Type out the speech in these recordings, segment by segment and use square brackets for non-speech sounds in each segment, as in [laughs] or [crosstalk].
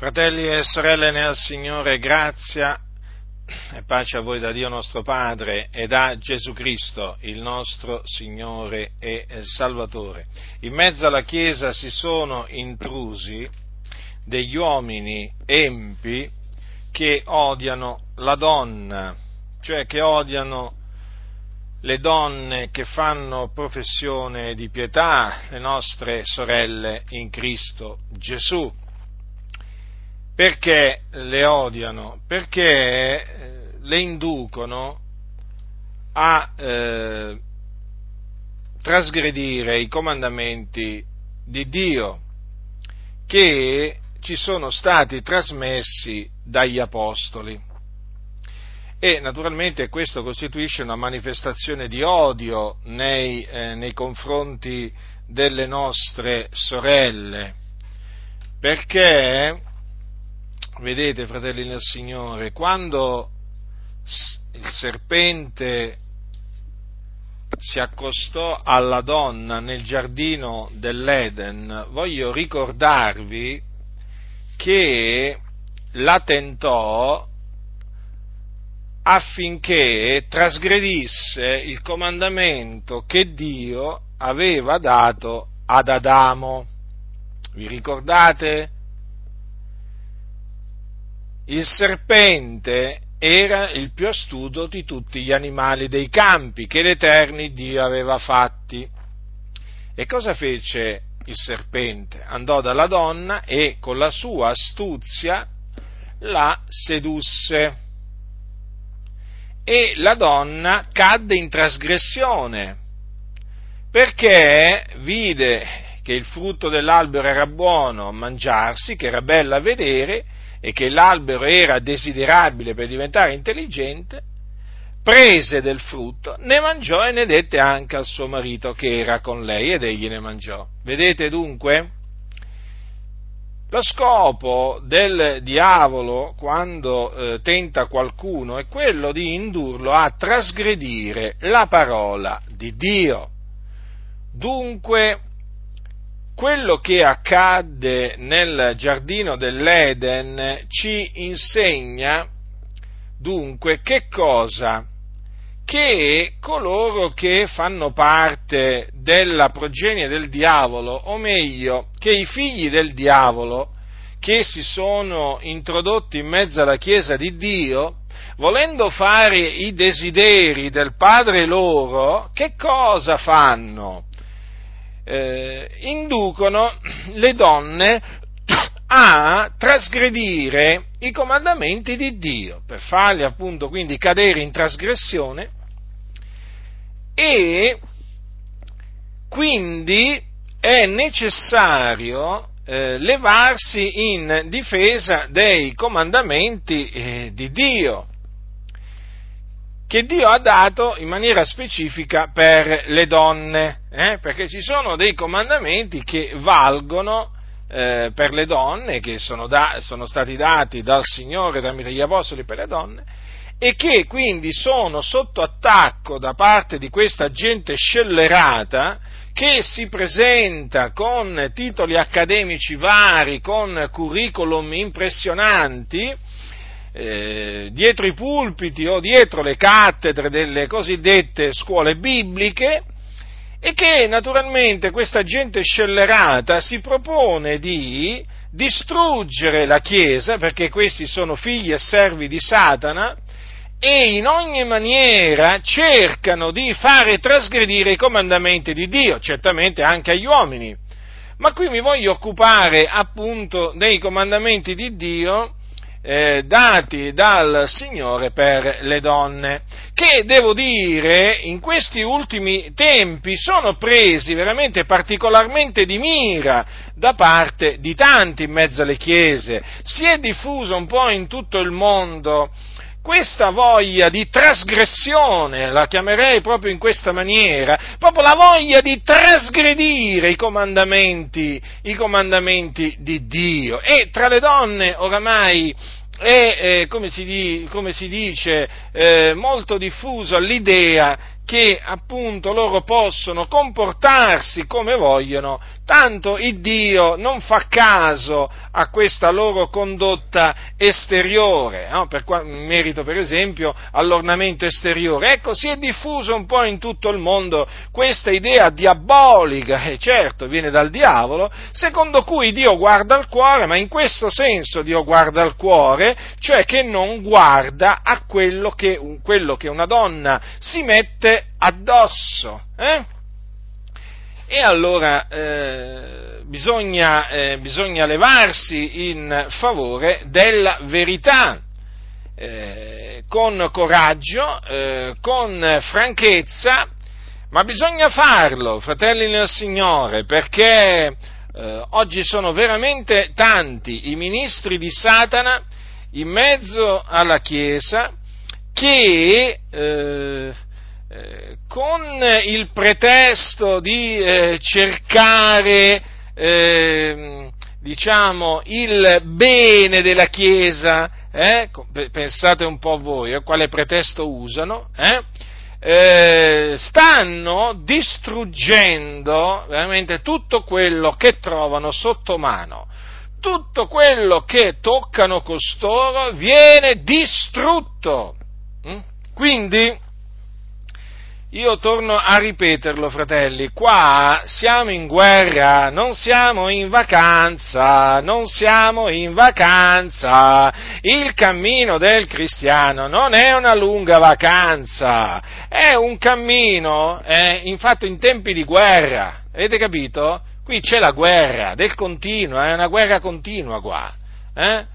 Fratelli e sorelle nel Signore, grazia e pace a voi da Dio nostro Padre e da Gesù Cristo, il nostro Signore e Salvatore. In mezzo alla Chiesa si sono intrusi degli uomini empi che odiano la donna, cioè che odiano le donne che fanno professione di pietà, le nostre sorelle in Cristo Gesù perché le odiano? Perché eh, le inducono a eh, trasgredire i comandamenti di Dio che ci sono stati trasmessi dagli apostoli. E naturalmente questo costituisce una manifestazione di odio nei, eh, nei confronti delle nostre sorelle, perché Vedete, fratelli nel Signore, quando il serpente si accostò alla donna nel giardino dell'Eden, voglio ricordarvi che la tentò affinché trasgredisse il comandamento che Dio aveva dato ad Adamo. Vi ricordate? Il serpente era il più astuto di tutti gli animali dei campi che l'Eterni Dio aveva fatti. E cosa fece il serpente? Andò dalla donna e con la sua astuzia la sedusse. E la donna cadde in trasgressione perché vide che il frutto dell'albero era buono a mangiarsi, che era bello a vedere, e che l'albero era desiderabile per diventare intelligente, prese del frutto, ne mangiò e ne dette anche al suo marito che era con lei ed egli ne mangiò. Vedete dunque? Lo scopo del diavolo quando eh, tenta qualcuno è quello di indurlo a trasgredire la parola di Dio. Dunque, quello che accadde nel giardino dell'Eden ci insegna dunque che cosa? Che coloro che fanno parte della progenie del diavolo, o meglio, che i figli del diavolo, che si sono introdotti in mezzo alla Chiesa di Dio, volendo fare i desideri del Padre loro, che cosa fanno? Eh, inducono le donne a trasgredire i comandamenti di Dio, per farli appunto quindi cadere in trasgressione e quindi è necessario eh, levarsi in difesa dei comandamenti eh, di Dio che Dio ha dato in maniera specifica per le donne, eh? perché ci sono dei comandamenti che valgono eh, per le donne, che sono, da, sono stati dati dal Signore tramite gli Apostoli per le donne, e che quindi sono sotto attacco da parte di questa gente scellerata che si presenta con titoli accademici vari, con curriculum impressionanti, eh, dietro i pulpiti o dietro le cattedre delle cosiddette scuole bibliche e che naturalmente questa gente scellerata si propone di distruggere la Chiesa, perché questi sono figli e servi di Satana, e in ogni maniera cercano di fare trasgredire i comandamenti di Dio, certamente anche agli uomini. Ma qui mi voglio occupare appunto dei comandamenti di Dio eh, dati dal Signore per le donne, che devo dire in questi ultimi tempi sono presi veramente particolarmente di mira da parte di tanti in mezzo alle chiese. Si è diffuso un po' in tutto il mondo questa voglia di trasgressione, la chiamerei proprio in questa maniera, proprio la voglia di trasgredire i comandamenti, i comandamenti di Dio. E tra le donne oramai è, eh, come, si di, come, si dice, eh, molto diffusa l'idea che appunto loro possono comportarsi come vogliono, tanto il Dio non fa caso a questa loro condotta esteriore, no? per qua, merito per esempio all'ornamento esteriore. Ecco, si è diffuso un po' in tutto il mondo questa idea diabolica, e certo viene dal diavolo, secondo cui Dio guarda al cuore, ma in questo senso Dio guarda al cuore, cioè che non guarda a quello che, quello che una donna si mette addosso. Eh? E allora eh, bisogna, eh, bisogna, levarsi in favore della verità, eh, con coraggio, eh, con franchezza, ma bisogna farlo, fratelli nel Signore, perché eh, oggi sono veramente tanti i ministri di Satana in mezzo alla Chiesa che eh, eh, con il pretesto di eh, cercare, eh, diciamo, il bene della Chiesa, eh, pensate un po' voi a quale pretesto usano, eh, stanno distruggendo veramente tutto quello che trovano sotto mano. Tutto quello che toccano costoro viene distrutto. Mm? Quindi, io torno a ripeterlo, fratelli, qua siamo in guerra, non siamo in vacanza, non siamo in vacanza. Il cammino del cristiano non è una lunga vacanza, è un cammino, eh, infatti in tempi di guerra, avete capito? Qui c'è la guerra del continuo, è una guerra continua qua, eh?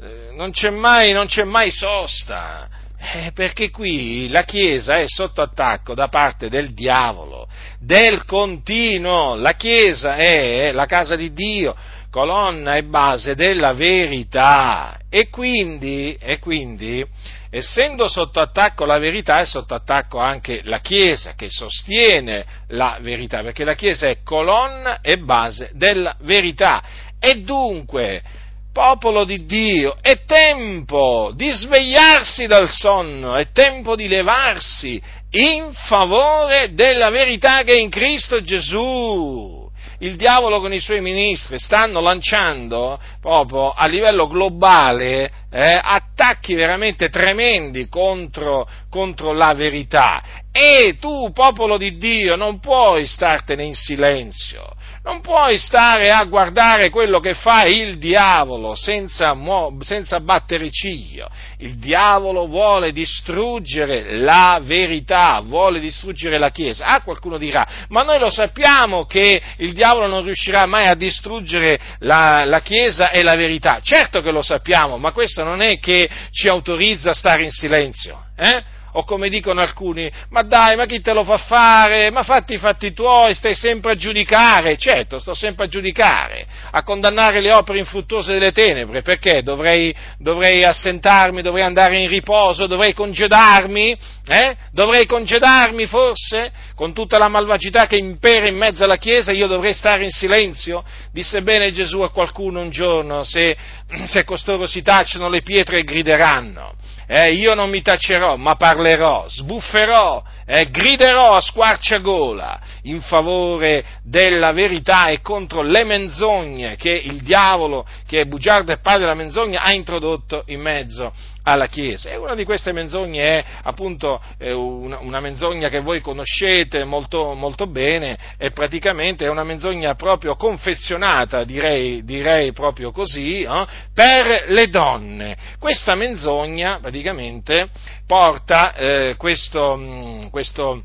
eh non c'è mai, non c'è mai sosta. Eh, perché qui la Chiesa è sotto attacco da parte del diavolo, del continuo. La Chiesa è la casa di Dio, colonna e base della verità. E quindi, e quindi, essendo sotto attacco la verità, è sotto attacco anche la Chiesa che sostiene la verità, perché la Chiesa è colonna e base della verità. E dunque, popolo di Dio, è tempo di svegliarsi dal sonno, è tempo di levarsi in favore della verità che è in Cristo Gesù. Il diavolo con i suoi ministri stanno lanciando proprio a livello globale eh, attacchi veramente tremendi contro, contro la verità. E tu, popolo di Dio, non puoi startene in silenzio non puoi stare a guardare quello che fa il diavolo senza, senza battere ciglio. Il diavolo vuole distruggere la verità, vuole distruggere la Chiesa. Ah, qualcuno dirà, ma noi lo sappiamo che il diavolo non riuscirà mai a distruggere la, la Chiesa e la verità. Certo che lo sappiamo, ma questo non è che ci autorizza a stare in silenzio. Eh? O come dicono alcuni, ma dai, ma chi te lo fa fare? Ma fatti i fatti tuoi, stai sempre a giudicare. Certo, sto sempre a giudicare, a condannare le opere infruttuose delle tenebre, perché dovrei, dovrei assentarmi, dovrei andare in riposo, dovrei congedarmi? Eh? Dovrei congedarmi forse? Con tutta la malvagità che impera in mezzo alla Chiesa, io dovrei stare in silenzio? Disse bene Gesù a qualcuno un giorno, se, [clears throat] se costoro si tacciono le pietre grideranno eh, io non mi tacerò, ma parlerò, sbufferò, eh, griderò a squarciagola in favore della verità e contro le menzogne che il diavolo, che è bugiardo e padre della menzogna, ha introdotto in mezzo alla Chiesa. E una di queste menzogne è appunto eh, una, menzogna che voi conoscete molto, molto bene, è praticamente una menzogna proprio confezionata, direi, direi proprio così, eh, per le donne. Questa menzogna praticamente porta eh, questo, mm, questo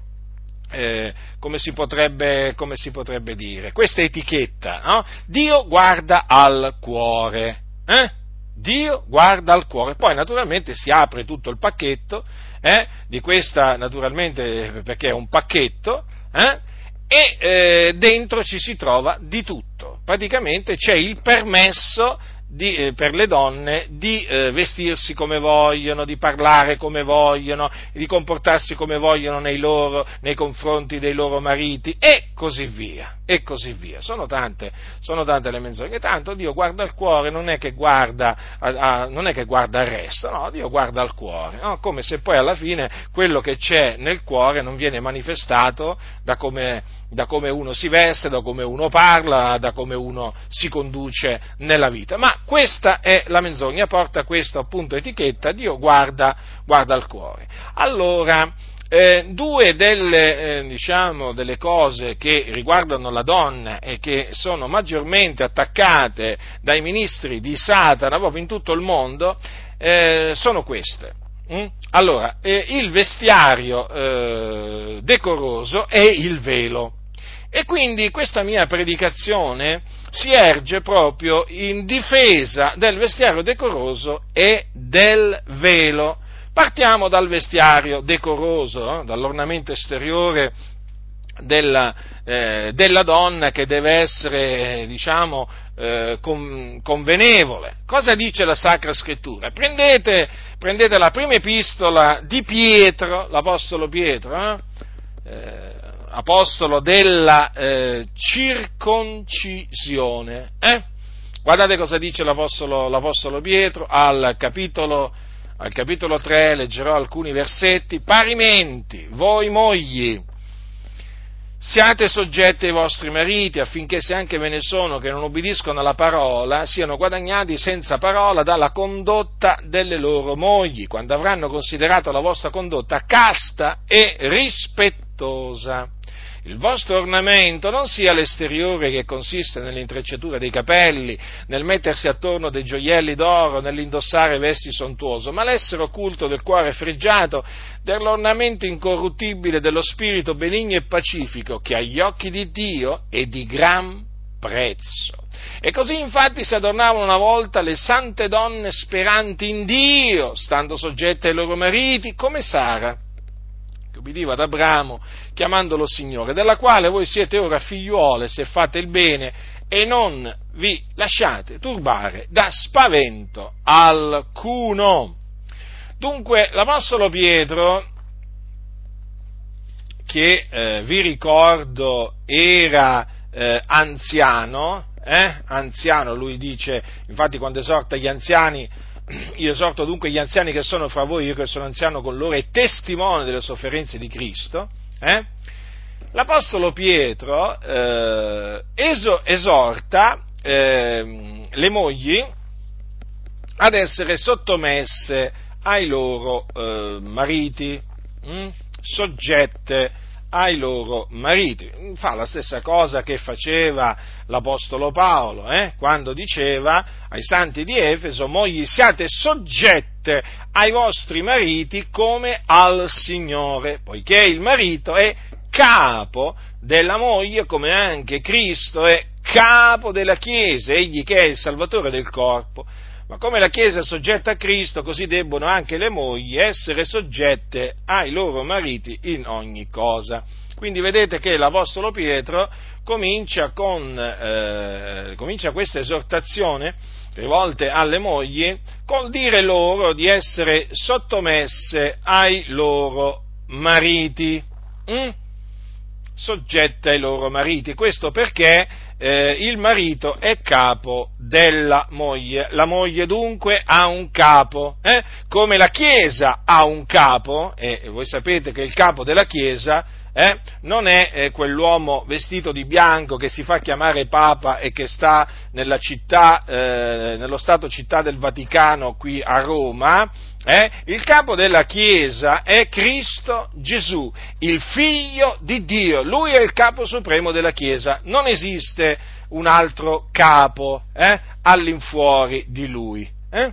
eh, come, si potrebbe, come, si potrebbe, dire, questa etichetta, no? Dio guarda al cuore. Eh? Dio guarda al cuore. Poi naturalmente si apre tutto il pacchetto eh, di questa, naturalmente perché è un pacchetto, eh, e eh, dentro ci si trova di tutto. Praticamente c'è il permesso di, eh, per le donne di eh, vestirsi come vogliono, di parlare come vogliono, di comportarsi come vogliono nei, loro, nei confronti dei loro mariti e così via. E così via. Sono tante, sono tante le menzogne. Tanto Dio guarda al cuore, non è che guarda, a, a, non è che guarda al resto, no, Dio guarda al cuore, no? come se poi alla fine quello che c'è nel cuore non viene manifestato da come, da come uno si veste, da come uno parla, da come uno si conduce nella vita. Ma questa è la menzogna, porta questa appunto etichetta, Dio guarda, guarda al cuore. Allora, eh, due delle, eh, diciamo, delle, cose che riguardano la donna e che sono maggiormente attaccate dai ministri di Satana proprio in tutto il mondo eh, sono queste. Mm? Allora, eh, il vestiario eh, decoroso è il velo. E quindi questa mia predicazione si erge proprio in difesa del vestiario decoroso e del velo. Partiamo dal vestiario decoroso, eh, dall'ornamento esteriore della, eh, della, donna che deve essere, diciamo, eh, con, convenevole. Cosa dice la Sacra Scrittura? Prendete, prendete la prima epistola di Pietro, l'Apostolo Pietro, eh? Apostolo della eh, circoncisione. Eh? Guardate cosa dice l'apostolo, l'apostolo Pietro al capitolo, al capitolo 3, leggerò alcuni versetti. Parimenti, voi mogli, Siate soggetti ai vostri mariti affinché se anche ve ne sono che non obbediscono alla parola, siano guadagnati senza parola dalla condotta delle loro mogli, quando avranno considerato la vostra condotta casta e rispettosa il vostro ornamento non sia l'esteriore che consiste nell'intrecciatura dei capelli, nel mettersi attorno dei gioielli d'oro, nell'indossare vesti sontuose, ma l'essere occulto del cuore fregiato, dell'ornamento incorruttibile dello spirito benigno e pacifico, che agli occhi di Dio è di gran prezzo. E così infatti si adornavano una volta le sante donne speranti in Dio, stando soggette ai loro mariti, come Sara che ubbidiva ad Abramo chiamandolo Signore, della quale voi siete ora figliuole se fate il bene e non vi lasciate turbare da spavento alcuno. Dunque l'Apostolo Pietro, che eh, vi ricordo era eh, anziano, eh? anziano, lui dice, infatti quando esorta gli anziani io esorto dunque gli anziani che sono fra voi, io che sono anziano con loro, e testimone delle sofferenze di Cristo, eh? l'Apostolo Pietro eh, eso, esorta eh, le mogli ad essere sottomesse ai loro eh, mariti, hm? soggette ai loro mariti. Fa la stessa cosa che faceva l'Apostolo Paolo, eh? quando diceva ai santi di Efeso, mogli siate soggette ai vostri mariti come al Signore, poiché il marito è capo della moglie, come anche Cristo è capo della Chiesa, egli che è il Salvatore del corpo. Ma come la Chiesa è soggetta a Cristo, così debbono anche le mogli essere soggette ai loro mariti in ogni cosa. Quindi vedete che l'Apostolo Pietro comincia, con, eh, comincia questa esortazione rivolte alle mogli col dire loro di essere sottomesse ai loro mariti. Mm? soggette ai loro mariti. Questo perché eh, il marito è capo della moglie. La moglie dunque ha un capo, eh? come la Chiesa ha un capo, e voi sapete che il capo della Chiesa eh, non è eh, quell'uomo vestito di bianco che si fa chiamare Papa e che sta città, eh, nello Stato città del Vaticano qui a Roma, eh, il capo della Chiesa è Cristo Gesù, il figlio di Dio, lui è il capo supremo della Chiesa, non esiste un altro capo eh, all'infuori di lui. Eh.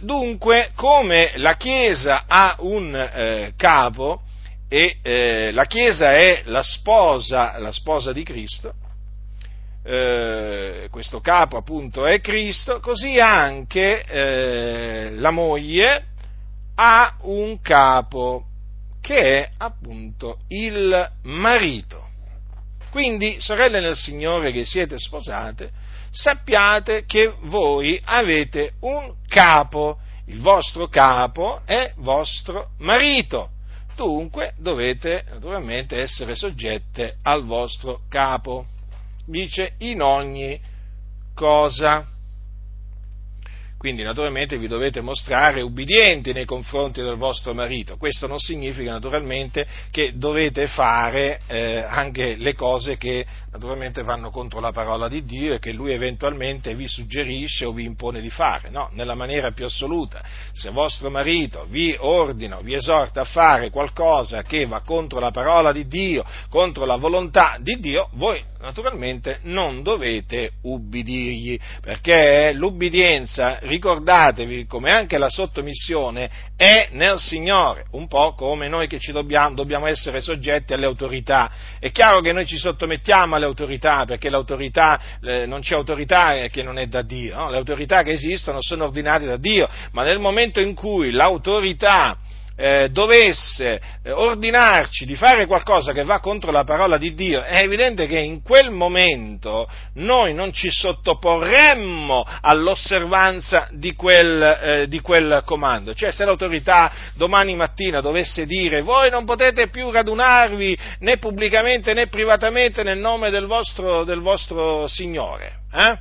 Dunque, come la Chiesa ha un eh, capo, e eh, la Chiesa è la sposa, la sposa di Cristo, eh, questo capo appunto è Cristo, così anche eh, la moglie ha un capo che è appunto il marito. Quindi, sorelle nel Signore che siete sposate, sappiate che voi avete un capo, il vostro capo è vostro marito. Dunque dovete naturalmente essere soggette al vostro capo. Dice in ogni cosa. Quindi naturalmente vi dovete mostrare ubbidienti nei confronti del vostro marito. Questo non significa naturalmente che dovete fare eh, anche le cose che naturalmente vanno contro la parola di Dio e che lui eventualmente vi suggerisce o vi impone di fare, no, nella maniera più assoluta. Se vostro marito vi ordina, vi esorta a fare qualcosa che va contro la parola di Dio, contro la volontà di Dio, voi naturalmente non dovete ubbidirgli, perché l'ubbidienza, ricordatevi, come anche la sottomissione, è nel Signore, un po' come noi che ci dobbiamo, dobbiamo essere soggetti alle autorità. È chiaro che noi ci sottomettiamo alle autorità, perché l'autorità, eh, non c'è autorità che non è da Dio, no? le autorità che esistono sono ordinate da Dio, ma nel momento in cui l'autorità eh, dovesse eh, ordinarci di fare qualcosa che va contro la parola di Dio, è evidente che in quel momento noi non ci sottoporremmo all'osservanza di quel, eh, di quel comando. Cioè se l'autorità domani mattina dovesse dire voi non potete più radunarvi né pubblicamente né privatamente nel nome del vostro, del vostro Signore, eh?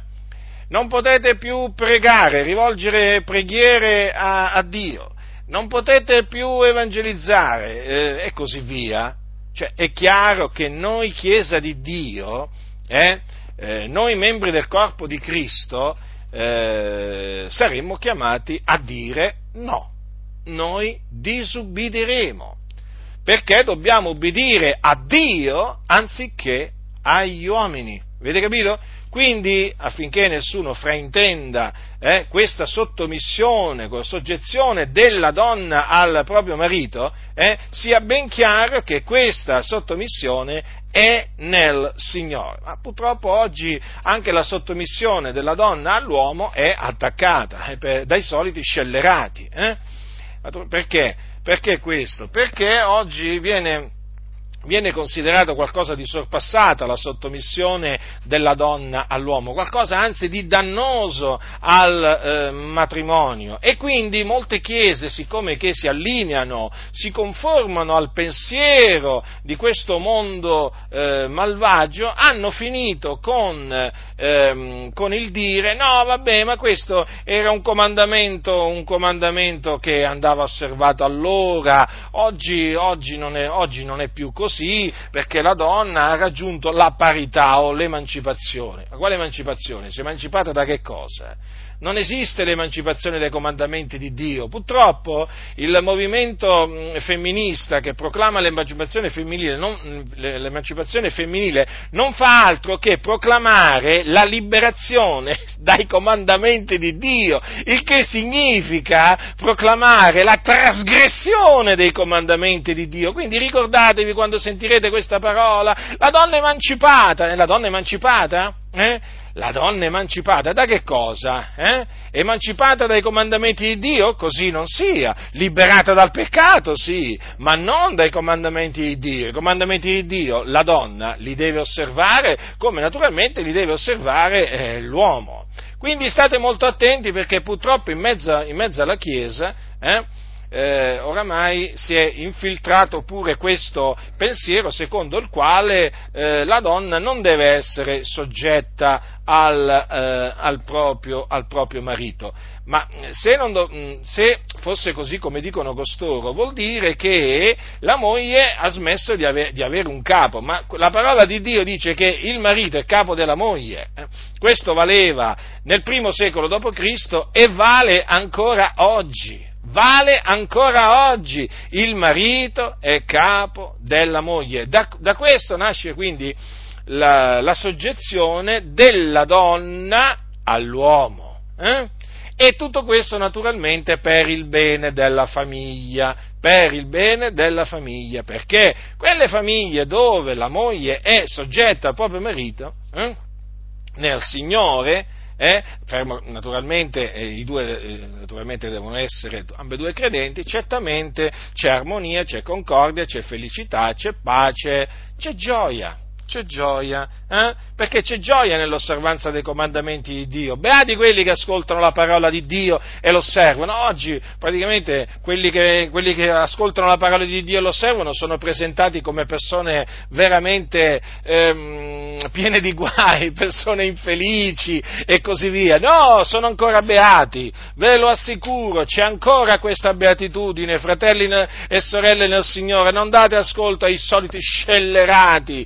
non potete più pregare, rivolgere preghiere a, a Dio, non potete più evangelizzare eh, e così via. Cioè, è chiaro che noi, Chiesa di Dio, eh, eh, noi membri del corpo di Cristo, eh, saremmo chiamati a dire no, noi disubbidiremo, perché dobbiamo ubbidire a Dio anziché agli uomini. Avete capito? Quindi, affinché nessuno fraintenda eh, questa sottomissione, soggezione della donna al proprio marito, eh, sia ben chiaro che questa sottomissione è nel Signore. Ma purtroppo oggi anche la sottomissione della donna all'uomo è attaccata eh, dai soliti scellerati. Eh. Perché? Perché questo? Perché oggi viene viene considerato qualcosa di sorpassata la sottomissione della donna all'uomo, qualcosa anzi di dannoso al eh, matrimonio. E quindi molte chiese, siccome che si allineano, si conformano al pensiero di questo mondo eh, malvagio, hanno finito con, ehm, con, il dire no vabbè ma questo era un comandamento, un comandamento che andava osservato allora, oggi, oggi, non, è, oggi non è più così, così perché la donna ha raggiunto la parità o l'emancipazione. Ma quale emancipazione? Si è emancipata da che cosa? Non esiste l'emancipazione dai comandamenti di Dio. Purtroppo il movimento mm, femminista che proclama l'emancipazione femminile non, l'emancipazione femminile non fa altro che proclamare la liberazione [laughs] dai comandamenti di Dio, il che significa proclamare la trasgressione dei comandamenti di Dio. Quindi ricordatevi quando sentirete questa parola, la donna emancipata, la donna emancipata? Eh? La donna emancipata da che cosa? Eh? Emancipata dai comandamenti di Dio? Così non sia. Liberata dal peccato? Sì, ma non dai comandamenti di Dio. I comandamenti di Dio la donna li deve osservare come naturalmente li deve osservare eh, l'uomo. Quindi state molto attenti perché purtroppo in mezzo, in mezzo alla Chiesa eh, eh, oramai si è infiltrato pure questo pensiero secondo il quale eh, la donna non deve essere soggetta al, eh, al, proprio, al proprio, marito. Ma se, do, mm, se, fosse così come dicono costoro, vuol dire che la moglie ha smesso di, ave, di, avere un capo, ma la parola di Dio dice che il marito è capo della moglie. Eh. Questo valeva nel primo secolo d.C. e vale ancora oggi vale ancora oggi. Il marito è capo della moglie. Da, da questo nasce quindi la, la, soggezione della donna all'uomo. Eh? E tutto questo naturalmente per il bene della famiglia, per il bene della famiglia, perché quelle famiglie dove la moglie è soggetta al proprio marito, eh, nel Signore, eh? Fermo, naturalmente eh, i due eh, naturalmente devono essere ambedue credenti, certamente c'è armonia, c'è concordia, c'è felicità, c'è pace, c'è gioia. C'è gioia, eh? perché c'è gioia nell'osservanza dei comandamenti di Dio. Beati quelli che ascoltano la parola di Dio e lo osservano. Oggi praticamente quelli che, quelli che ascoltano la parola di Dio e lo osservano sono presentati come persone veramente ehm, piene di guai, [laughs] persone infelici e così via. No, sono ancora beati, ve lo assicuro, c'è ancora questa beatitudine, fratelli e sorelle nel Signore, non date ascolto ai soliti scellerati,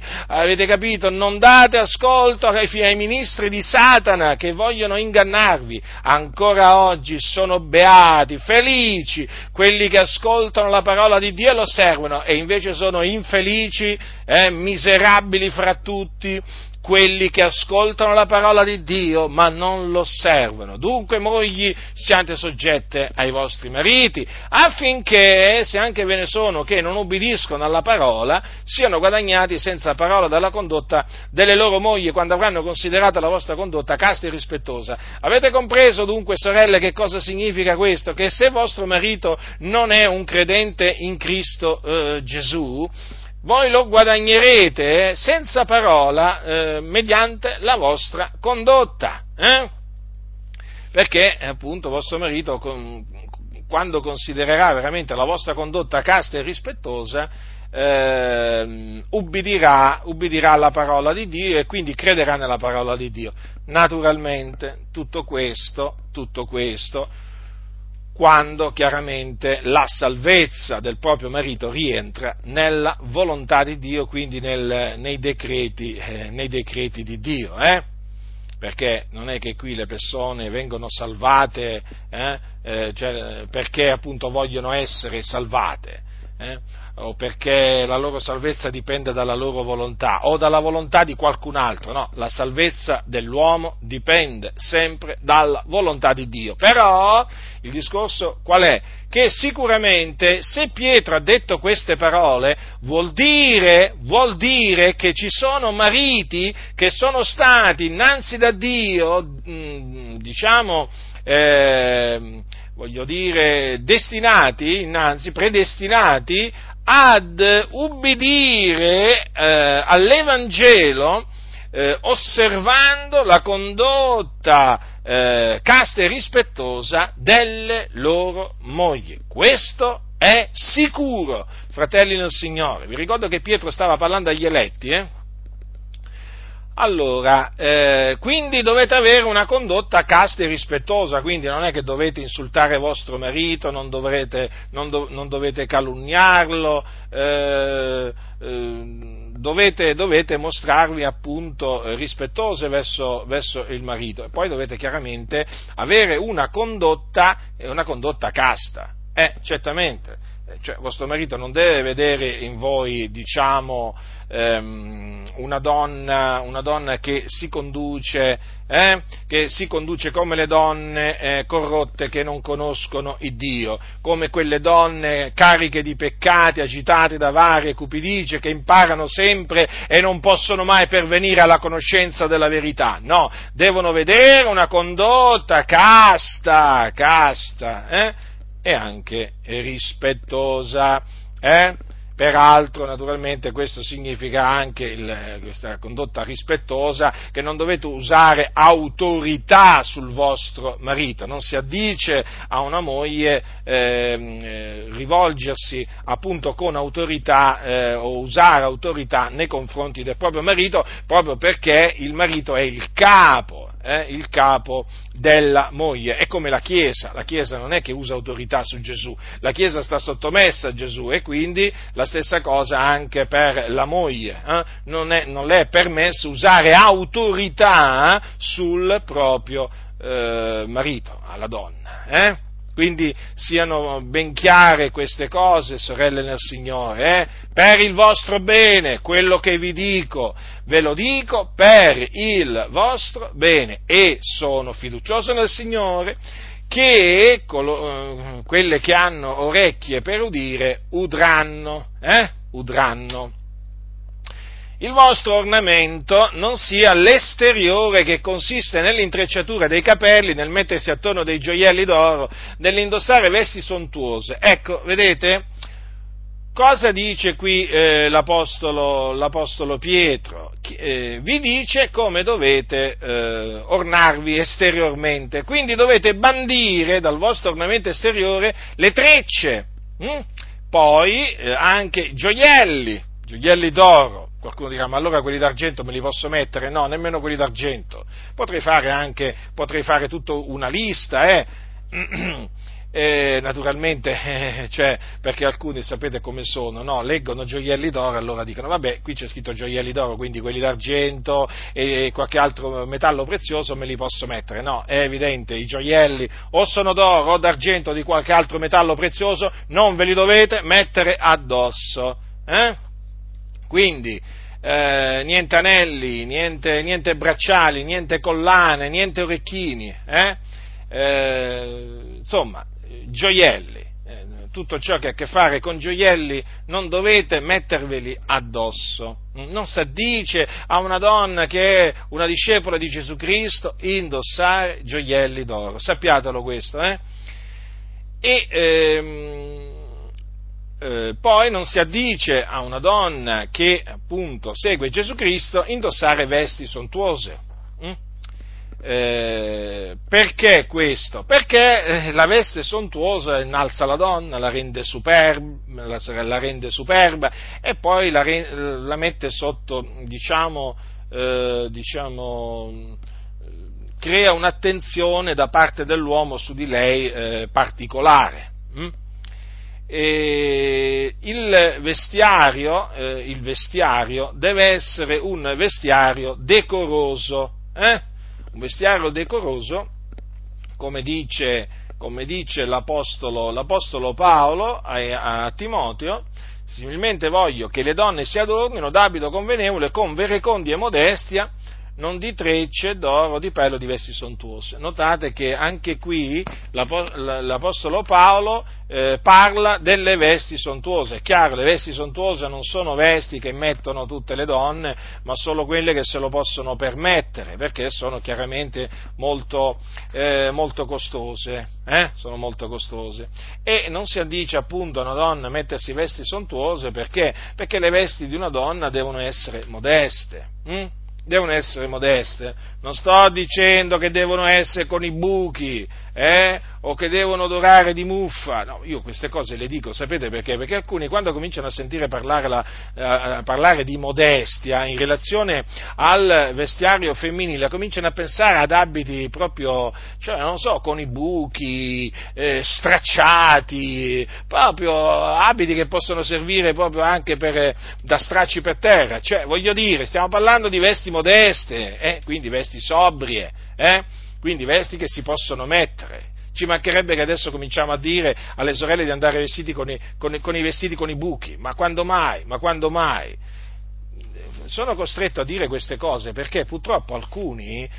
avete capito? Non date ascolto ai, ministri di Satana che vogliono ingannarvi. Ancora oggi sono beati, felici quelli che ascoltano la parola di Dio e lo servono e invece sono infelici, eh, miserabili fra tutti quelli che ascoltano la parola di Dio ma non lo osservano. Dunque, mogli, siate soggette ai vostri mariti, affinché, se anche ve ne sono che non ubbidiscono alla parola, siano guadagnati senza parola dalla condotta delle loro mogli quando avranno considerato la vostra condotta casta e rispettosa. Avete compreso dunque, sorelle, che cosa significa questo? Che se vostro marito non è un credente in Cristo eh, Gesù, voi lo guadagnerete senza parola eh, mediante la vostra condotta. Eh? Perché appunto vostro marito con, quando considererà veramente la vostra condotta casta e rispettosa, eh, ubbidirà, ubbidirà alla parola di Dio e quindi crederà nella parola di Dio. Naturalmente tutto questo, tutto questo quando chiaramente la salvezza del proprio marito rientra nella volontà di Dio, quindi nel, nei, decreti, eh, nei, decreti, di Dio. Eh? Perché non è che qui le persone vengono salvate eh, eh cioè, perché appunto vogliono essere salvate eh? o perché la loro salvezza dipende dalla loro volontà o dalla volontà di qualcun altro, no, la salvezza dell'uomo dipende sempre dalla volontà di Dio. Però il discorso qual è? Che sicuramente se Pietro ha detto queste parole vuol dire, vuol dire che ci sono mariti che sono stati innanzi da Dio, mm, diciamo, eh, voglio dire, destinati, innanzi, predestinati ad ubbidire eh, all'Evangelo eh, osservando la condotta eh, casta e rispettosa delle loro mogli. Questo è sicuro, fratelli nel Signore. Vi ricordo che Pietro stava parlando agli eletti, eh? Allora, eh, quindi dovete avere una condotta casta e rispettosa, quindi non è che dovete insultare vostro marito, non, dovrete, non, do, non dovete calunniarlo, eh, eh, dovete, dovete, mostrarvi appunto rispettose verso, verso, il marito e poi dovete chiaramente avere una condotta, una condotta casta. Eh, certamente, cioè, vostro marito non deve vedere in voi, diciamo, ehm, una, donna, una, donna, che si conduce, eh, che si conduce come le donne eh, corrotte che non conoscono il Dio, come quelle donne cariche di peccati, agitate da varie cupidigie, che imparano sempre e non possono mai pervenire alla conoscenza della verità. No, devono vedere una condotta casta, casta, eh, e anche rispettosa. Eh? Peraltro, naturalmente, questo significa anche il, questa condotta rispettosa che non dovete usare autorità sul vostro marito, non si addice a una moglie ehm, eh, rivolgersi appunto con autorità eh, o usare autorità nei confronti del proprio marito proprio perché il marito è il capo, eh, il capo della moglie. È come la Chiesa, la Chiesa non è che usa autorità su Gesù, la Chiesa sta sottomessa a Gesù e quindi la stessa cosa anche per la moglie. Eh? Non, è, non, le è permesso usare autorità sul proprio eh, marito, alla donna. Quindi siano ben chiare queste cose, sorelle nel Signore, eh? per il vostro bene, quello che vi dico, ve lo dico per il vostro bene e sono fiducioso nel Signore che eh, quelle che hanno orecchie per udire udranno, eh? udranno il vostro ornamento non sia l'esteriore che consiste nell'intrecciatura dei capelli, nel mettersi attorno dei gioielli d'oro, nell'indossare vesti sontuose. Ecco, vedete? cosa dice qui eh, l'apostolo, l'apostolo, Pietro? Eh, vi dice come dovete eh, ornarvi esteriormente, quindi dovete bandire dal vostro ornamento esteriore le trecce, hm? poi eh, anche gioielli, gioielli d'oro. Qualcuno dirà, ma allora quelli d'argento me li posso mettere? No, nemmeno quelli d'argento. Potrei fare anche, potrei fare tutta una lista, eh? [clears throat] eh, naturalmente, [laughs] eh, cioè, perché alcuni sapete come sono, no? leggono gioielli d'oro e allora dicono vabbè qui c'è scritto gioielli d'oro, quindi quelli d'argento e qualche altro metallo prezioso me li posso mettere, no, è evidente, i gioielli o sono d'oro o d'argento o di qualche altro metallo prezioso, non ve li dovete mettere addosso, eh? Quindi eh, niente anelli, niente, niente, bracciali, niente collane, niente orecchini, eh? Eh, insomma, gioielli, eh, tutto ciò che ha a che fare con gioielli non dovete metterveli addosso. Non si addice a una donna che è una discepola di Gesù Cristo indossare gioielli d'oro. Sappiatelo questo, eh? E ehm, eh, poi non si addice a una donna che appunto segue Gesù Cristo indossare vesti sontuose. Hm? Eh, perché questo? Perché eh, la veste sontuosa innalza la donna, la rende, superba, la, la rende superba e poi la, la mette sotto, diciamo, eh, diciamo, crea un'attenzione da parte dell'uomo su di lei eh, particolare. Hm? il vestiario, eh, il vestiario deve essere un vestiario decoroso. Eh? un vestiario decoroso, come dice, come dice l'apostolo, l'apostolo, Paolo a, a Timoteo, similmente voglio che le donne si adornino d'abito convenevole con verecondia e modestia, non di trecce, d'oro, di pelo, di vesti sontuose. Notate che anche qui l'Apostolo Paolo eh, parla delle vesti sontuose. È chiaro, le vesti sontuose non sono vesti che mettono tutte le donne, ma solo quelle che se lo possono permettere, perché sono chiaramente molto, eh, molto costose. Eh? Sono molto costose. E non si addice appunto a una donna mettersi vesti sontuose perché? Perché le vesti di una donna devono essere modeste. Hm? Devono essere modeste, non sto dicendo che devono essere con i buchi, eh? o che devono odorare di muffa, no, io queste cose le dico, sapete perché? Perché alcuni quando cominciano a sentire parlare, la, a parlare di modestia in relazione al vestiario femminile, cominciano a pensare ad abiti proprio, cioè non so, con i buchi, eh, stracciati, proprio abiti che possono servire proprio anche per, da stracci per terra, cioè voglio dire, stiamo parlando di vesti modeste, eh? quindi vesti sobrie, eh? Quindi vesti che si possono mettere. Ci mancherebbe che adesso cominciamo a dire alle sorelle di andare vestiti con i, con, con i vestiti con i buchi, ma quando mai? Ma quando mai? sono costretto a dire queste cose perché purtroppo alcuni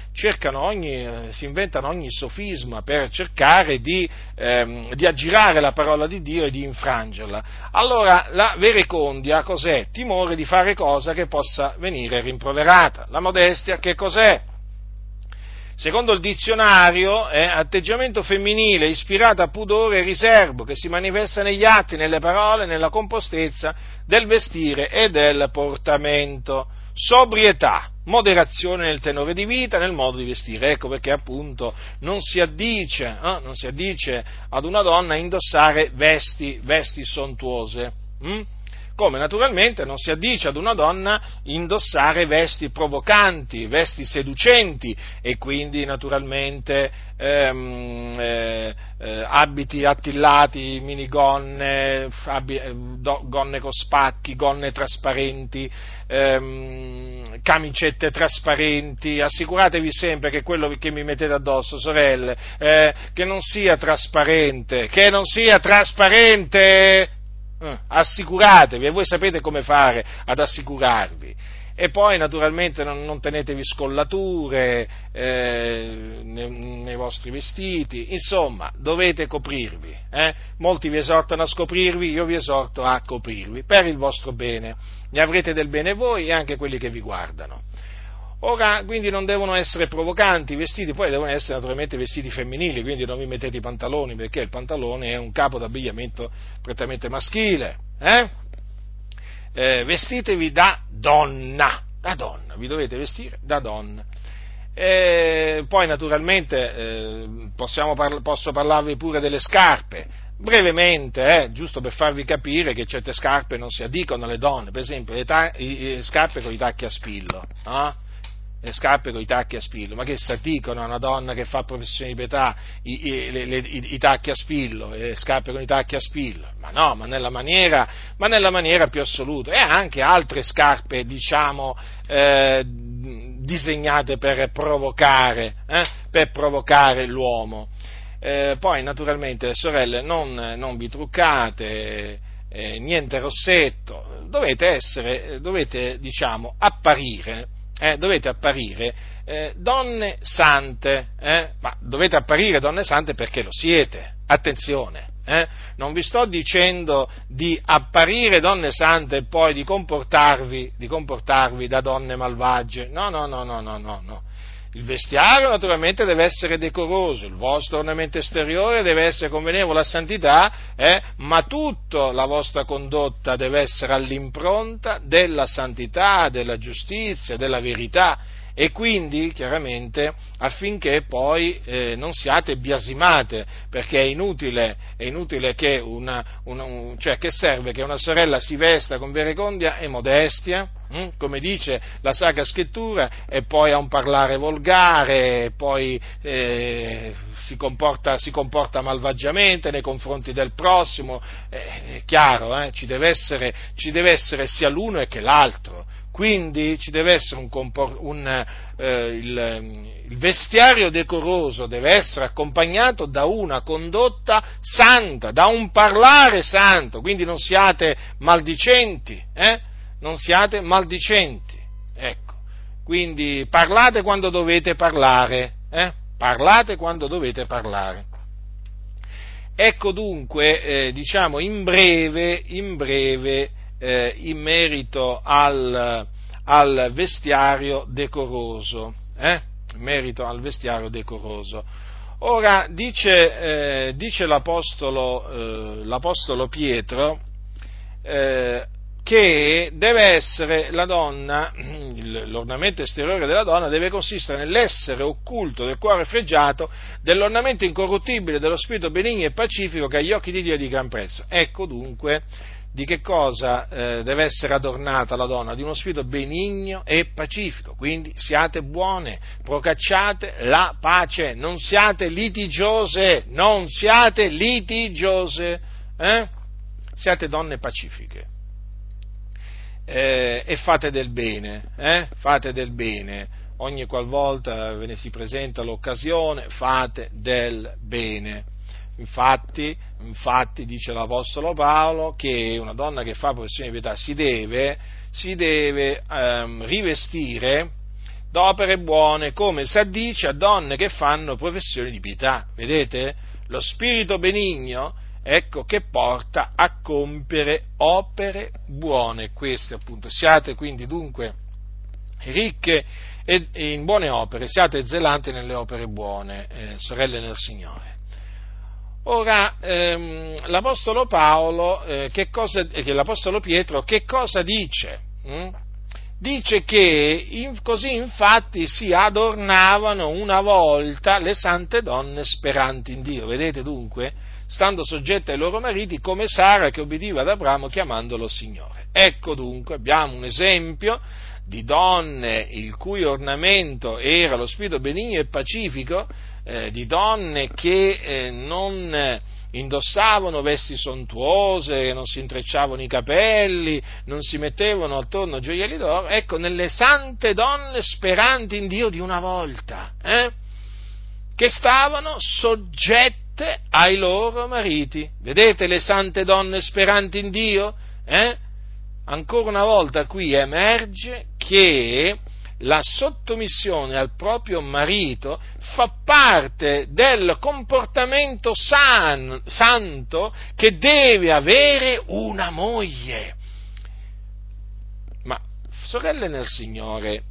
ogni, si inventano ogni sofisma per cercare di, ehm, di, aggirare la parola di Dio e di infrangerla. Allora la verecondia cos'è? Timore di fare cosa che possa venire rimproverata. La modestia che cos'è? Secondo il dizionario è atteggiamento femminile ispirato a pudore e riservo che si manifesta negli atti, nelle parole, nella compostezza del vestire e del portamento. Sobrietà, moderazione nel tenore di vita, nel modo di vestire. Ecco perché appunto non si addice, eh, non si addice ad una donna indossare vesti, vesti sontuose. Hm? Come naturalmente non si addice ad una donna indossare vesti provocanti, vesti seducenti e quindi naturalmente ehm, eh, eh, abiti attillati, minigonne, abbi, eh, do, gonne con spacchi, gonne trasparenti, ehm, camicette trasparenti, assicuratevi sempre che quello che mi mettete addosso, sorelle, eh, che non sia trasparente, che non sia trasparente, assicuratevi e voi sapete come fare ad assicurarvi. E poi naturalmente non, non tenetevi scollature eh, nei, nei, vostri vestiti, insomma dovete coprirvi. Eh? Molti vi esortano a scoprirvi, io vi esorto a coprirvi per il vostro bene. Ne avrete del bene voi e anche quelli che vi guardano. Ora, quindi non devono essere provocanti i vestiti, poi devono essere naturalmente vestiti femminili, quindi non vi mettete i pantaloni, perché il pantalone è un capo d'abbigliamento prettamente maschile. eh? Eh, vestitevi da donna, da donna, vi dovete vestire da donna. E poi naturalmente eh, parla, posso parlarvi pure delle scarpe, brevemente, eh, giusto per farvi capire che certe scarpe non si addicono alle donne, per esempio le, ta- le scarpe con i tacchi a spillo, no? Le scarpe con i tacchi a spillo, ma che si addicono a una donna che fa professione di pietà i, i, le, i, i, tacchi a spillo, le scarpe con i tacchi a spillo, ma no, ma nella maniera, ma nella maniera più assoluta, e anche altre scarpe, diciamo, eh, disegnate per provocare, eh, per provocare l'uomo. Eh, poi naturalmente sorelle non, non vi truccate, eh, niente rossetto, dovete essere, dovete diciamo apparire, eh, dovete apparire eh, donne sante, eh, ma dovete apparire donne sante perché lo siete, attenzione, eh? non vi sto dicendo di apparire donne sante e poi di comportarvi, di comportarvi da donne malvagie, no, no, no, no, no, no, no. Il vestiario naturalmente deve essere decoroso, il vostro ornamento esteriore deve essere convenevole alla santità, eh, ma tutta la vostra condotta deve essere all'impronta della santità, della giustizia, della verità e quindi chiaramente affinché poi eh, non siate biasimate, perché è inutile, è inutile che, una, una, un, cioè che serve che una sorella si vesta con verecondia e modestia, hm? come dice la Sacra Scrittura, e poi ha un parlare volgare, e poi eh, si, comporta, si, comporta, malvagiamente nei confronti del prossimo, eh, è chiaro, eh? ci deve, essere, ci deve essere sia l'uno che l'altro quindi ci deve essere un, compor- un eh, il, il, vestiario decoroso deve essere accompagnato da una condotta santa, da un parlare santo, quindi non siate maldicenti, eh? non siate maldicenti, ecco, quindi parlate quando dovete parlare, eh? parlate quando dovete parlare. Ecco dunque, eh, diciamo in breve, in breve eh, in merito al, al vestiario decoroso. Eh? In merito al vestiario decoroso. Ora dice, eh, dice l'apostolo, eh, l'apostolo, Pietro eh, che deve essere la donna, l'ornamento esteriore della donna deve consistere nell'essere occulto del cuore fregiato dell'ornamento incorruttibile dello spirito benigno e pacifico che agli occhi di Dio è di gran prezzo. Ecco dunque di che cosa eh, deve essere adornata la donna? Di uno spirito benigno e pacifico, quindi siate buone, procacciate la pace, non siate litigiose, non siate litigiose, eh? siate donne pacifiche eh, e fate del bene, eh? fate del bene, ogni qualvolta ve ne si presenta l'occasione, fate del bene. Infatti, infatti, dice l'Apostolo Paolo che una donna che fa professione di pietà si deve, si deve ehm, rivestire d'opere buone come si addice a donne che fanno professione di pietà. Vedete? Lo spirito benigno ecco che porta a compiere opere buone. Queste appunto. Siate quindi dunque ricche e in buone opere, siate zelanti nelle opere buone, eh, sorelle nel Signore. Ora, ehm, l'Apostolo Paolo, eh, cosa, eh, l'Apostolo Pietro, che cosa dice? Hm? Dice che in, così infatti si adornavano una volta le sante donne speranti in Dio. Vedete dunque? Stando soggette ai loro mariti come Sara che obbediva ad Abramo chiamandolo Signore. Ecco dunque, abbiamo un esempio di donne il cui ornamento era lo spirito benigno e pacifico, eh, di donne che eh, non indossavano vesti sontuose, non si intrecciavano i capelli, non si mettevano attorno gioielli d'oro, ecco, nelle sante donne speranti in Dio di una volta, eh, che stavano soggette ai loro mariti. Vedete le sante donne speranti in Dio? Eh? Ancora una volta qui emerge che la sottomissione al proprio marito fa parte del comportamento san, santo che deve avere una moglie. Ma, sorelle nel Signore,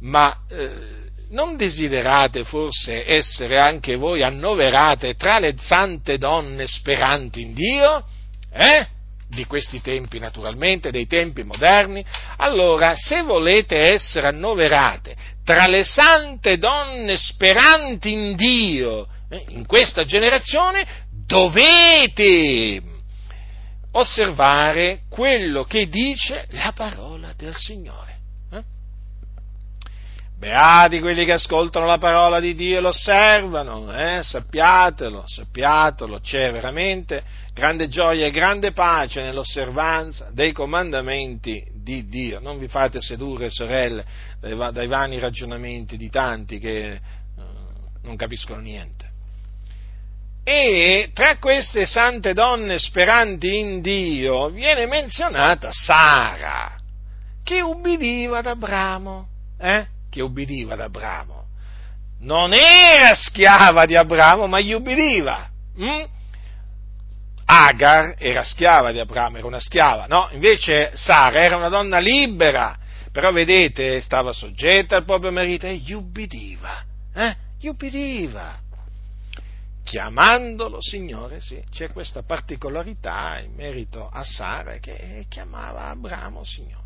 ma eh, non desiderate forse essere anche voi annoverate tra le sante donne speranti in Dio? Eh? Di questi tempi naturalmente, dei tempi moderni, allora se volete essere annoverate tra le sante donne speranti in Dio eh, in questa generazione, dovete osservare quello che dice la parola del Signore. Beati quelli che ascoltano la parola di Dio e lo osservano, eh? sappiatelo, sappiatelo, c'è veramente grande gioia e grande pace nell'osservanza dei comandamenti di Dio. Non vi fate sedurre, sorelle, dai, dai vani ragionamenti di tanti che eh, non capiscono niente. E tra queste sante donne speranti in Dio viene menzionata Sara, che ubbidiva ad Abramo, eh? Che ubbidiva ad Abramo. Non era schiava di Abramo, ma gli ubbidiva. Hm? Agar era schiava di Abramo, era una schiava, no? Invece Sara era una donna libera, però vedete, stava soggetta al proprio marito e gli ubbidiva, eh? Gli ubbidiva chiamandolo Signore, sì, c'è questa particolarità in merito a Sara che chiamava Abramo Signore,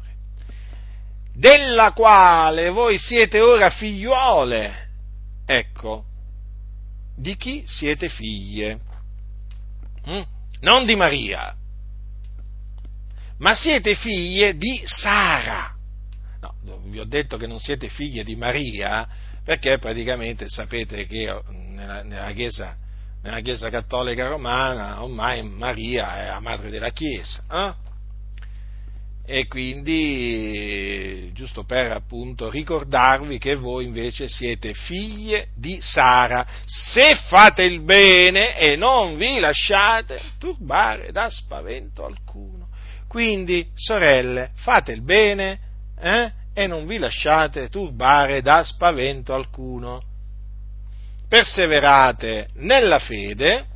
della quale voi siete ora figliuole. Ecco, di chi siete figlie? Mm? Non di Maria, ma siete figlie di Sara. No, vi ho detto che non siete figlie di Maria perché praticamente sapete che nella, nella Chiesa nella Chiesa Cattolica Romana ormai Maria è la madre della Chiesa. Eh? E quindi, giusto per appunto ricordarvi che voi invece siete figlie di Sara, se fate il bene e non vi lasciate turbare da spavento alcuno. Quindi, sorelle, fate il bene eh? e non vi lasciate turbare da spavento alcuno perseverate nella fede,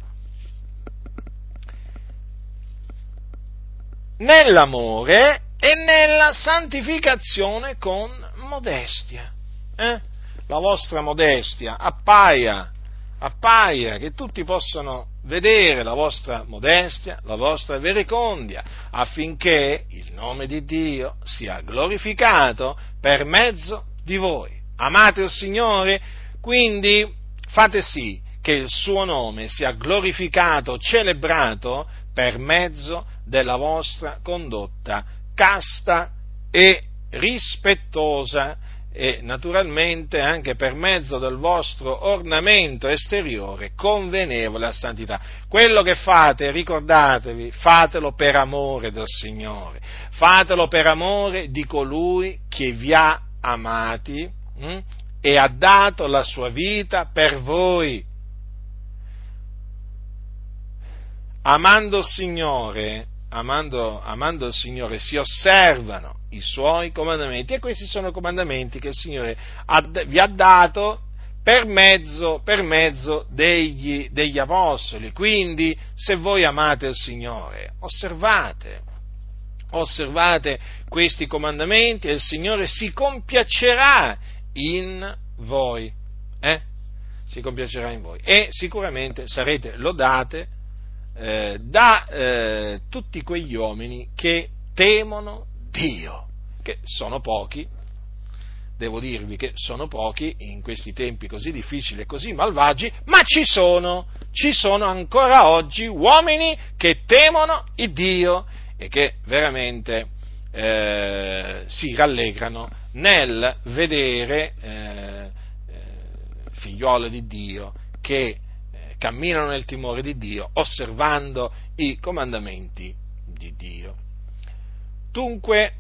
nell'amore e nella santificazione con modestia. Eh? La vostra modestia appaia, appaia, che tutti possano vedere la vostra modestia, la vostra verecondia, affinché il nome di Dio sia glorificato per mezzo di voi. Amate il Signore, quindi fate sì che il suo nome sia glorificato, celebrato per mezzo della vostra condotta casta e rispettosa e naturalmente anche per mezzo del vostro ornamento esteriore convenevole a santità. Quello che fate, ricordatevi, fatelo per amore del Signore, fatelo per amore di colui che vi ha amati hm? e ha dato la sua vita per voi. Amando il Signore, amando, amando il Signore, si osservano i suoi comandamenti e questi sono comandamenti che il Signore vi ha dato per mezzo, per mezzo degli, degli apostoli. Quindi, se voi amate il Signore, osservate, osservate questi comandamenti e il Signore si compiacerà in voi. Eh? Si compiacerà in voi. E sicuramente sarete lodate eh, da eh, tutti quegli uomini che temono Dio, che sono pochi, devo dirvi che sono pochi in questi tempi così difficili e così malvagi, ma ci sono, ci sono ancora oggi uomini che temono il Dio e che veramente eh, si rallegrano nel vedere eh, eh, figliuole di Dio che camminano nel timore di Dio, osservando i comandamenti di Dio. Dunque,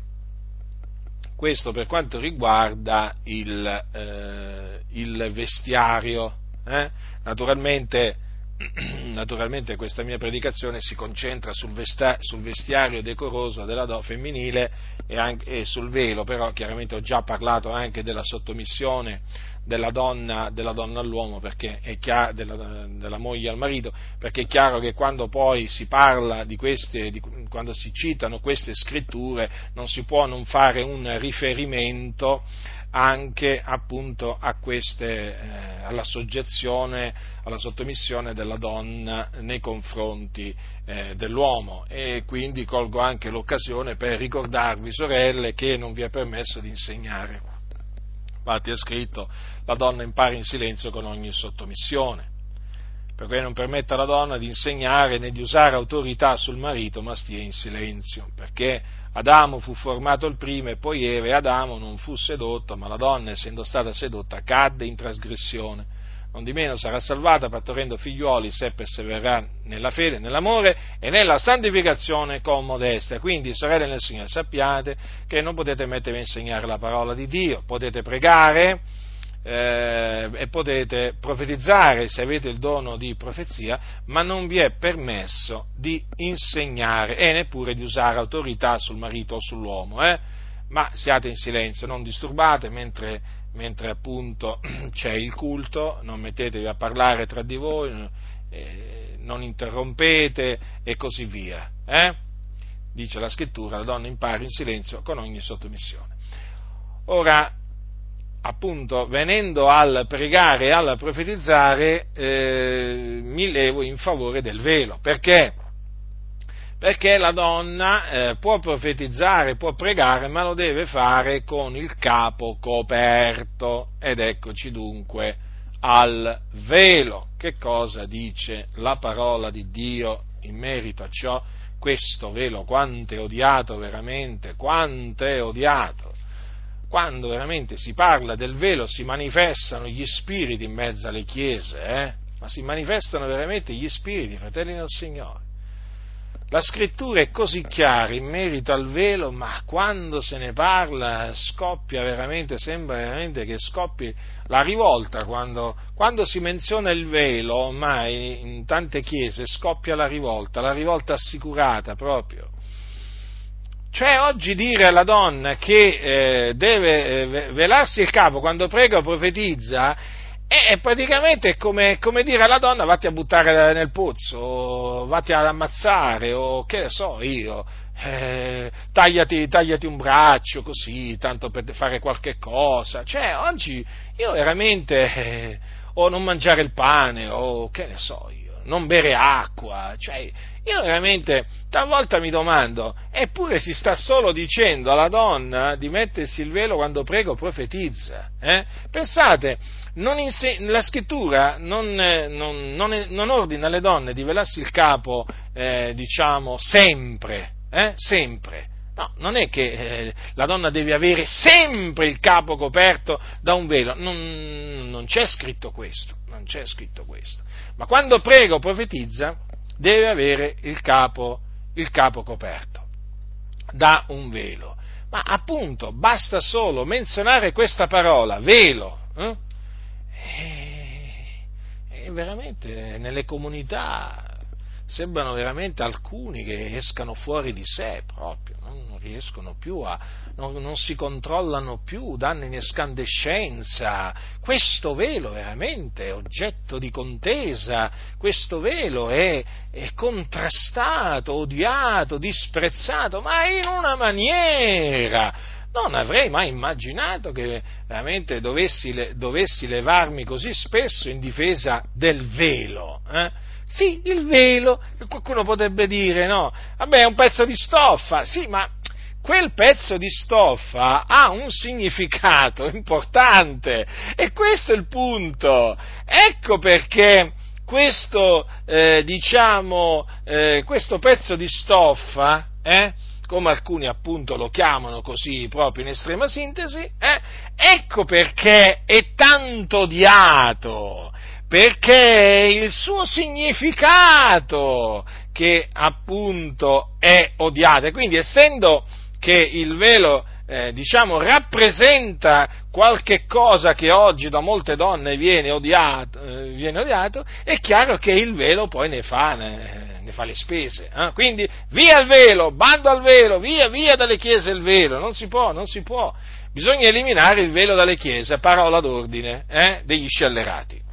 questo per quanto riguarda il, eh, il vestiario. Eh? Naturalmente [clears throat] naturalmente questa mia predicazione si concentra sul, vesta- sul vestiario decoroso della donna femminile e, anche, e, sul velo, però chiaramente ho già parlato anche della sottomissione della donna, della donna all'uomo, chiaro, della, della, moglie al marito, perché è chiaro che quando poi si parla di queste, di, quando si citano queste scritture, non si può non fare un riferimento anche appunto a queste, eh, alla soggezione, alla sottomissione della donna nei confronti eh, dell'uomo e quindi colgo anche l'occasione per ricordarvi sorelle che non vi è permesso di insegnare. Infatti è scritto la donna impara in silenzio con ogni sottomissione perché non permette alla donna di insegnare né di usare autorità sul marito, ma stia in silenzio, perché Adamo fu formato il primo e poi Eva e Adamo non fu sedotto, ma la donna, essendo stata sedotta, cadde in trasgressione. Non di meno sarà salvata partorendo figliuoli se persevererà nella fede, nell'amore e nella santificazione con modestia. Quindi, sorelle nel Signore, sappiate che non potete mettervi a insegnare la parola di Dio, potete pregare, eh, e potete profetizzare se avete il dono di profezia, ma non vi è permesso di insegnare e neppure di usare autorità sul marito o sull'uomo. Eh? Ma siate in silenzio, non disturbate mentre, mentre appunto [clears throat] c'è il culto, non mettetevi a parlare tra di voi, eh, non interrompete e così via. Eh? Dice la scrittura, la donna impara in silenzio con ogni sottomissione. Ora, appunto venendo al pregare e al profetizzare eh, mi levo in favore del velo. Perché? Perché la donna eh, può profetizzare, può pregare, ma lo deve fare con il capo coperto. Ed eccoci dunque al velo. Che cosa dice la parola di Dio in merito a ciò? Questo velo, quanto è odiato veramente, quanto è odiato quando veramente si parla del velo si manifestano gli spiriti in mezzo alle chiese, eh? ma si manifestano veramente gli spiriti, fratelli del Signore. La scrittura è così chiara in merito al velo, ma quando se ne parla scoppia veramente, sembra veramente che scoppi la rivolta, quando, quando si menziona il velo, ormai in tante chiese scoppia la rivolta, la rivolta assicurata proprio. Cioè oggi dire alla donna che eh, deve eh, velarsi il capo quando prega o profetizza è praticamente come, come, dire alla donna vatti a buttare nel pozzo, vatti ad ammazzare, o che ne so io, eh, tagliati, tagliati, un braccio così, tanto per fare qualche cosa. Cioè oggi io veramente, eh, o non mangiare il pane, o che ne so io, non bere acqua, cioè io veramente talvolta mi domando, eppure si sta solo dicendo alla donna di mettersi il velo quando prego o profetizza. Eh? Pensate, inse- la scrittura non, non, non, non, ordina alle donne di velarsi il capo, eh, diciamo, sempre, eh? sempre. No, non è che eh, la donna deve avere sempre il capo coperto da un velo, non, non c'è scritto questo, non c'è scritto questo. Ma quando prego o profetizza, deve avere il capo, il capo coperto da un velo. Ma appunto basta solo menzionare questa parola, velo, eh? e, e veramente nelle comunità sembrano veramente alcuni che escano fuori di sé proprio, non riescono più a, non, non, si controllano più, danno in escandescenza. Questo velo veramente è oggetto di contesa, questo velo è, è contrastato, odiato, disprezzato, ma in una maniera non avrei mai immaginato che veramente dovessi, dovessi, levarmi così spesso in difesa del velo. Eh? Sì, il velo, qualcuno potrebbe dire, no, vabbè è un pezzo di stoffa, sì, ma quel pezzo di stoffa ha un significato [laughs] importante. E questo è il punto. Ecco perché questo, eh, diciamo, eh, questo pezzo di stoffa, eh, come alcuni appunto lo chiamano così proprio in estrema sintesi, eh, ecco perché è tanto odiato perché il suo significato che appunto è odiato. E quindi essendo che il velo eh, diciamo, rappresenta qualche cosa che oggi da molte donne viene odiato, eh, viene odiato, è chiaro che il velo poi ne fa, ne, ne fa le spese. Eh? Quindi via il velo, bando al velo, via, via dalle chiese il velo, non si può, non si può. Bisogna eliminare il velo dalle chiese, parola d'ordine eh, degli scellerati.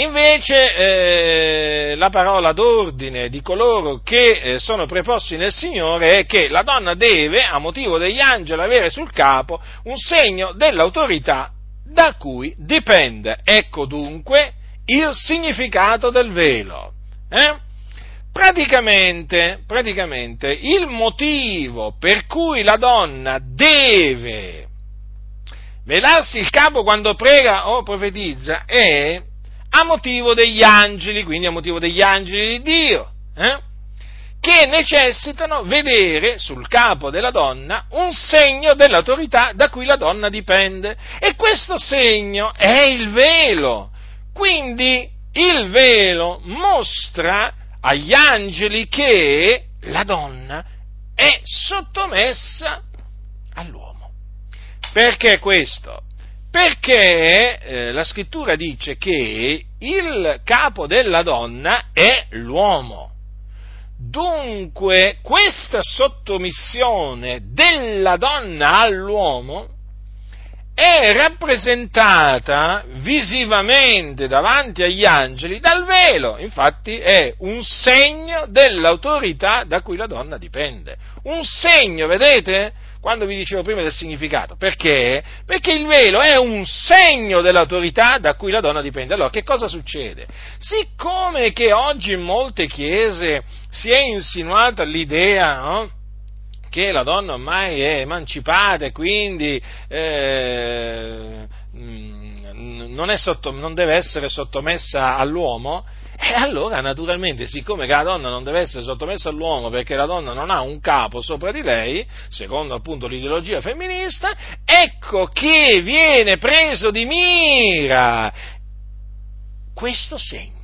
Invece eh, la parola d'ordine di coloro che eh, sono preposti nel Signore è che la donna deve, a motivo degli angeli, avere sul capo un segno dell'autorità da cui dipende. Ecco dunque il significato del velo. Eh? Praticamente, praticamente, il motivo per cui la donna deve velarsi il capo quando prega o profetizza è a motivo degli angeli, quindi a motivo degli angeli di Dio, eh? che necessitano vedere sul capo della donna un segno dell'autorità da cui la donna dipende. E questo segno è il velo. Quindi il velo mostra agli angeli che la donna è sottomessa all'uomo. Perché questo? Perché eh, la scrittura dice che il capo della donna è l'uomo. Dunque questa sottomissione della donna all'uomo è rappresentata visivamente davanti agli angeli dal velo, infatti è un segno dell'autorità da cui la donna dipende. Un segno, vedete? Quando vi dicevo prima del significato. Perché? Perché il velo è un segno dell'autorità da cui la donna dipende. Allora, che cosa succede? Siccome che oggi in molte chiese si è insinuata l'idea, no? che la donna ormai è emancipata e quindi eh, mm, non, sotto, non, deve essere sottomessa all'uomo, e allora naturalmente siccome la donna non deve essere sottomessa all'uomo perché la donna non ha un capo sopra di lei, secondo appunto l'ideologia femminista, ecco che viene preso di mira questo segno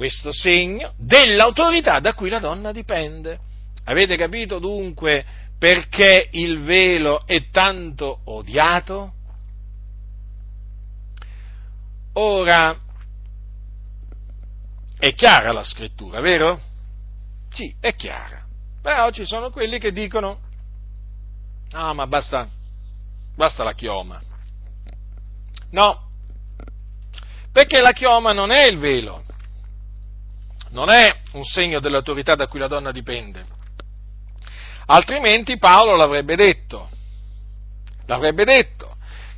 questo segno dell'autorità da cui la donna dipende. Avete capito dunque perché il velo è tanto odiato? Ora, è chiara la scrittura, vero? Sì, è chiara. Però ci sono quelli che dicono, no, ma basta, basta la chioma. No, perché la chioma non è il velo, non è un segno dell'autorità da cui la donna dipende altrimenti Paolo l'avrebbe detto, l'avrebbe detto,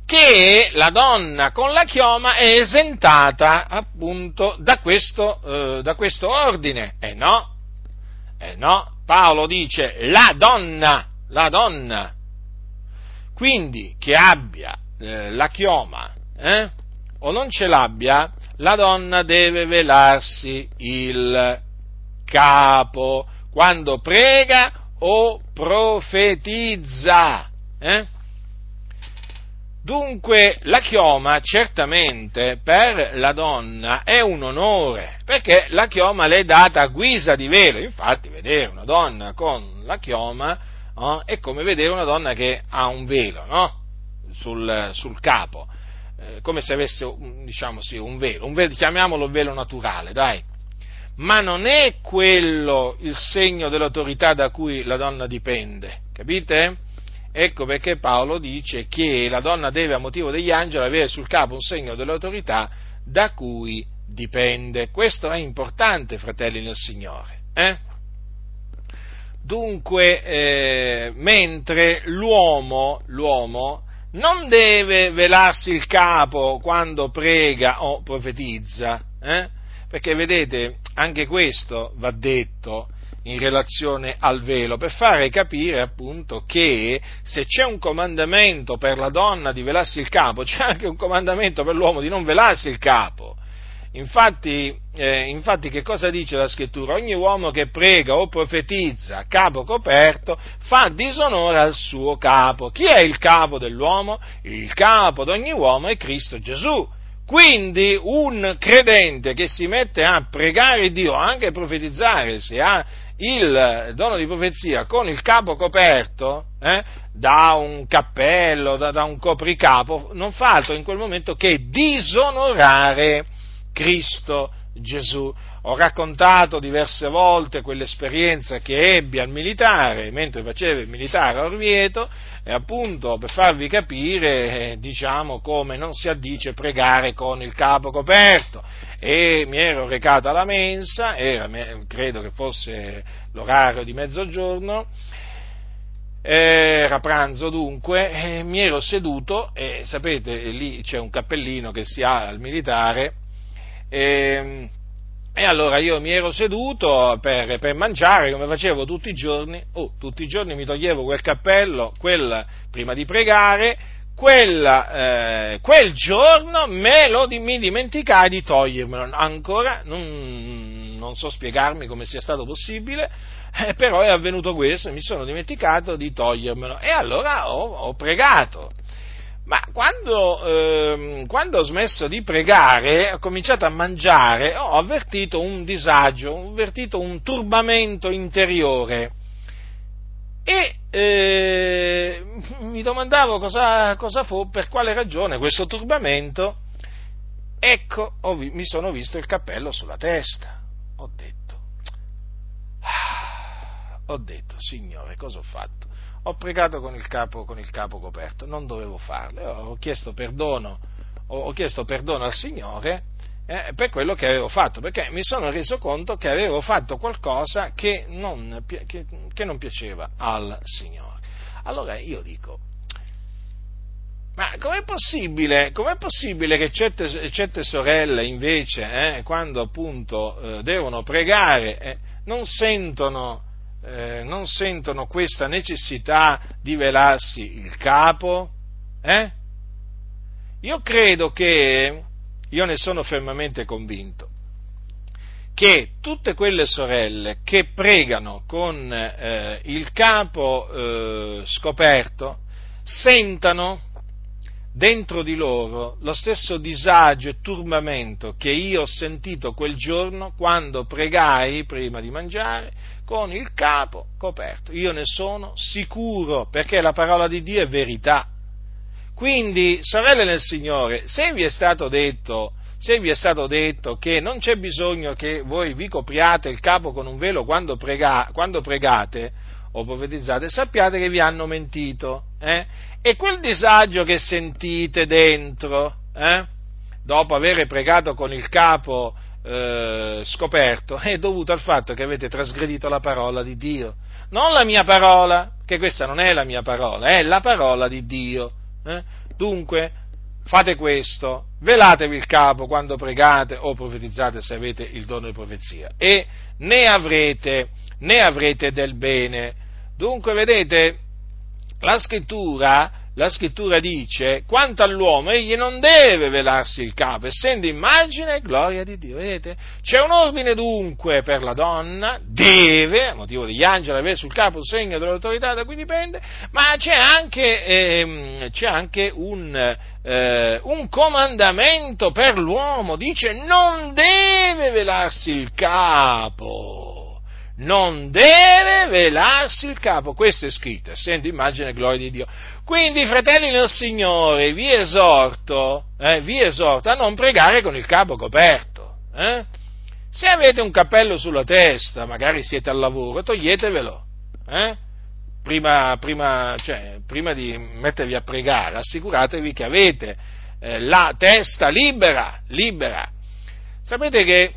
che la donna con la chioma è esentata appunto da questo, eh, da questo ordine. E eh no, eh no, Paolo dice la donna, la donna. Quindi che abbia eh, la chioma eh, o non ce l'abbia, la donna deve velarsi il capo quando prega o profetizza. Eh? Dunque la chioma certamente per la donna è un onore, perché la chioma le è data a guisa di velo, infatti vedere una donna con la chioma oh, è come vedere una donna che ha un velo no? sul, sul, capo, eh, come se avesse diciamo, sì, un velo, un velo, chiamiamolo velo naturale, dai, ma non è quello il segno dell'autorità da cui la donna dipende, capite? Ecco perché Paolo dice che la donna deve a motivo degli angeli avere sul capo un segno dell'autorità da cui dipende. Questo è importante, fratelli nel Signore. Eh? Dunque, eh, mentre l'uomo, l'uomo non deve velarsi il capo quando prega o profetizza, eh? perché vedete, anche questo va detto in relazione al velo, per fare capire appunto che se c'è un comandamento per la donna di velarsi il capo, c'è anche un comandamento per l'uomo di non velarsi il capo. Infatti, eh, infatti, che cosa dice la scrittura? Ogni uomo che prega o profetizza a capo coperto fa disonore al suo capo. Chi è il capo dell'uomo? Il capo di ogni uomo è Cristo Gesù quindi un credente che si mette a pregare Dio, anche a profetizzare, se ha il dono di profezia con il capo coperto eh, da un cappello, da, da un copricapo, non fa altro in quel momento che disonorare Cristo Gesù. Ho raccontato diverse volte quell'esperienza che ebbi al militare, mentre facevo il militare a Orvieto, e appunto per farvi capire, eh, diciamo, come non si addice pregare con il capo coperto. E mi ero recato alla mensa, era, credo che fosse l'orario di mezzogiorno, era pranzo dunque, mi ero seduto e sapete, lì c'è un cappellino che si ha al militare, e, e allora io mi ero seduto per, per, mangiare come facevo tutti i giorni, oh, tutti i giorni mi toglievo quel cappello, quel, prima di pregare, quella, eh, quel giorno me lo mi dimenticai di togliermelo, ancora non, non so spiegarmi come sia stato possibile, eh, però è avvenuto questo, mi sono dimenticato di togliermelo e allora ho, ho pregato. Ma quando, eh, quando, ho smesso di pregare, ho cominciato a mangiare, ho avvertito un disagio, ho avvertito un turbamento interiore. E eh, mi domandavo cosa, cosa, fu, per quale ragione questo turbamento. Ecco, ho, mi sono visto il cappello sulla testa. Ho detto, ah, ho detto, Signore, cosa ho fatto? Ho pregato con il capo, con il capo coperto, non dovevo farlo, ho chiesto perdono, ho, chiesto perdono al Signore eh, per quello che avevo fatto, perché mi sono reso conto che avevo fatto qualcosa che non, che, che non piaceva al Signore. Allora io dico, ma com'è possibile, com'è possibile che certe, certe, sorelle invece, eh, quando appunto eh, devono pregare, eh, non, sentono, eh, non, sentono, questa necessità di velarsi il capo? Eh? Io credo che io ne sono fermamente convinto, che tutte quelle sorelle che pregano con eh, il capo eh, scoperto sentano dentro di loro lo stesso disagio e turbamento che io ho sentito quel giorno quando pregai prima di mangiare con il capo coperto. Io ne sono sicuro perché la parola di Dio è verità. Quindi, sorelle nel Signore, se vi è stato detto, se vi è stato detto che non c'è bisogno che voi vi copriate il capo con un velo quando, prega, quando pregate o profetizzate, sappiate che vi hanno mentito. Eh? E quel disagio che sentite dentro, eh? dopo aver pregato con il capo eh, scoperto, è dovuto al fatto che avete trasgredito la parola di Dio. Non la mia parola, che questa non è la mia parola, è la parola di Dio. Eh? Dunque, fate questo, velatevi il capo quando pregate o profetizzate se avete il dono di profezia e ne avrete, ne avrete del bene. Dunque, vedete, la scrittura la scrittura dice, quanto all'uomo, egli non deve velarsi il capo, essendo immagine e gloria di Dio. Vedete? C'è un ordine dunque per la donna, deve, a motivo degli angeli, avere sul capo il segno dell'autorità da cui dipende, ma c'è anche, ehm, c'è anche un, eh, un comandamento per l'uomo, dice non deve velarsi il capo non deve velarsi il capo. Questo è scritto, essendo immagine e gloria di Dio. Quindi, fratelli nel Signore, vi esorto, eh, vi esorto a non pregare con il capo coperto. Eh? Se avete un cappello sulla testa, magari siete al lavoro, toglietevelo. Eh? Prima, prima, cioè, prima, di mettervi a pregare, assicuratevi che avete eh, la testa libera, libera. Sapete che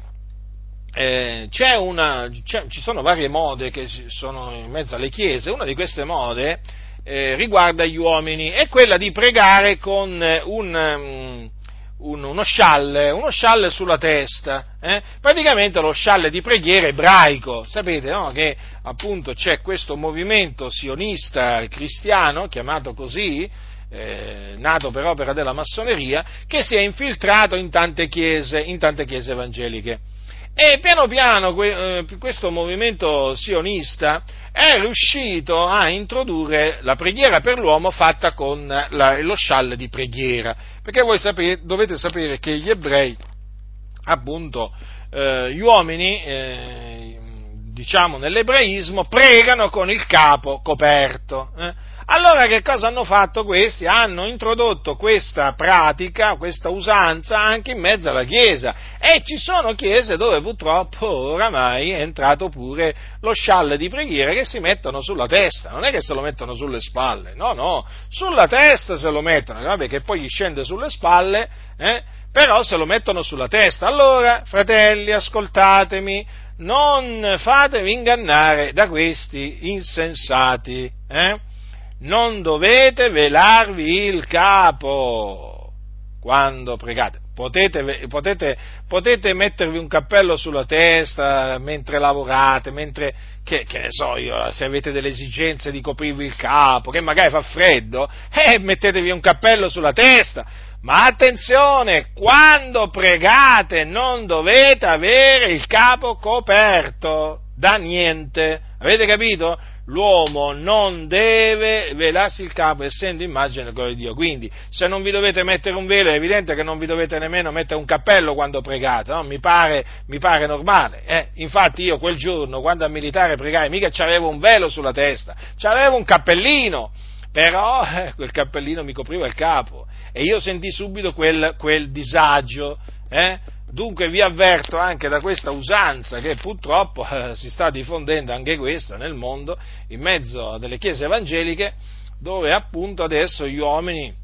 eh, una, ci sono varie mode che sono in mezzo alle chiese, una di queste mode eh, riguarda gli uomini, è quella di pregare con un, um, un, uno, scialle, uno scialle sulla testa, eh? praticamente lo scialle di preghiera ebraico, sapete no? che appunto c'è questo movimento sionista cristiano, chiamato così, eh, nato per opera della massoneria, che si è infiltrato in tante chiese, in tante chiese evangeliche. E piano piano eh, questo movimento sionista è riuscito a introdurre la preghiera per l'uomo fatta con lo scialle di preghiera, perché voi sapete, dovete sapere che gli ebrei, appunto, eh, gli uomini, eh, diciamo nell'ebraismo, pregano con il capo coperto. Eh? Allora che cosa hanno fatto questi? Hanno introdotto questa pratica, questa usanza anche in mezzo alla Chiesa e ci sono chiese dove purtroppo oramai è entrato pure lo scialle di preghiera che si mettono sulla testa, non è che se lo mettono sulle spalle, no, no, sulla testa se lo mettono, vabbè che poi gli scende sulle spalle, eh, però se lo mettono sulla testa. Allora, fratelli, ascoltatemi, non fatevi ingannare da questi insensati. Eh? Non dovete velarvi il capo quando pregate. Potete, potete, potete, mettervi un cappello sulla testa mentre lavorate, mentre, che, che, ne so io, se avete delle esigenze di coprirvi il capo, che magari fa freddo, eh, mettetevi un cappello sulla testa. Ma attenzione, quando pregate non dovete avere il capo coperto da niente. Avete capito? L'uomo non deve velarsi il capo essendo immagine di Dio. Quindi, se non vi dovete mettere un velo, è evidente che non vi dovete nemmeno mettere un cappello quando pregate, no? mi, pare, mi, pare, normale. Eh? Infatti io quel giorno, quando al militare pregai, mica c'avevo un velo sulla testa, c'avevo un cappellino, però eh, quel cappellino mi copriva il capo e io sentì subito quel, quel disagio. Eh? Dunque vi avverto anche da questa usanza che purtroppo eh, si sta diffondendo anche questa nel mondo, in mezzo delle chiese evangeliche, dove appunto adesso gli uomini,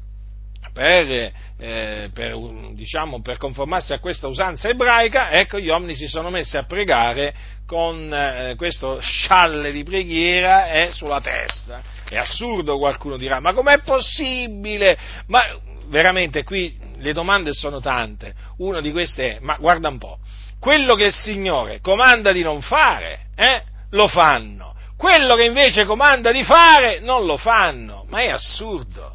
per, eh, per, diciamo, per conformarsi a questa usanza ebraica, ecco, gli uomini si sono messi a pregare con eh, questo scialle di preghiera eh, sulla testa. È assurdo, qualcuno dirà, ma com'è possibile? Ma veramente qui le domande sono tante. Una di queste è, ma guarda un po', quello che il Signore comanda di non fare, eh, lo fanno. Quello che invece comanda di fare, non lo fanno. Ma è assurdo.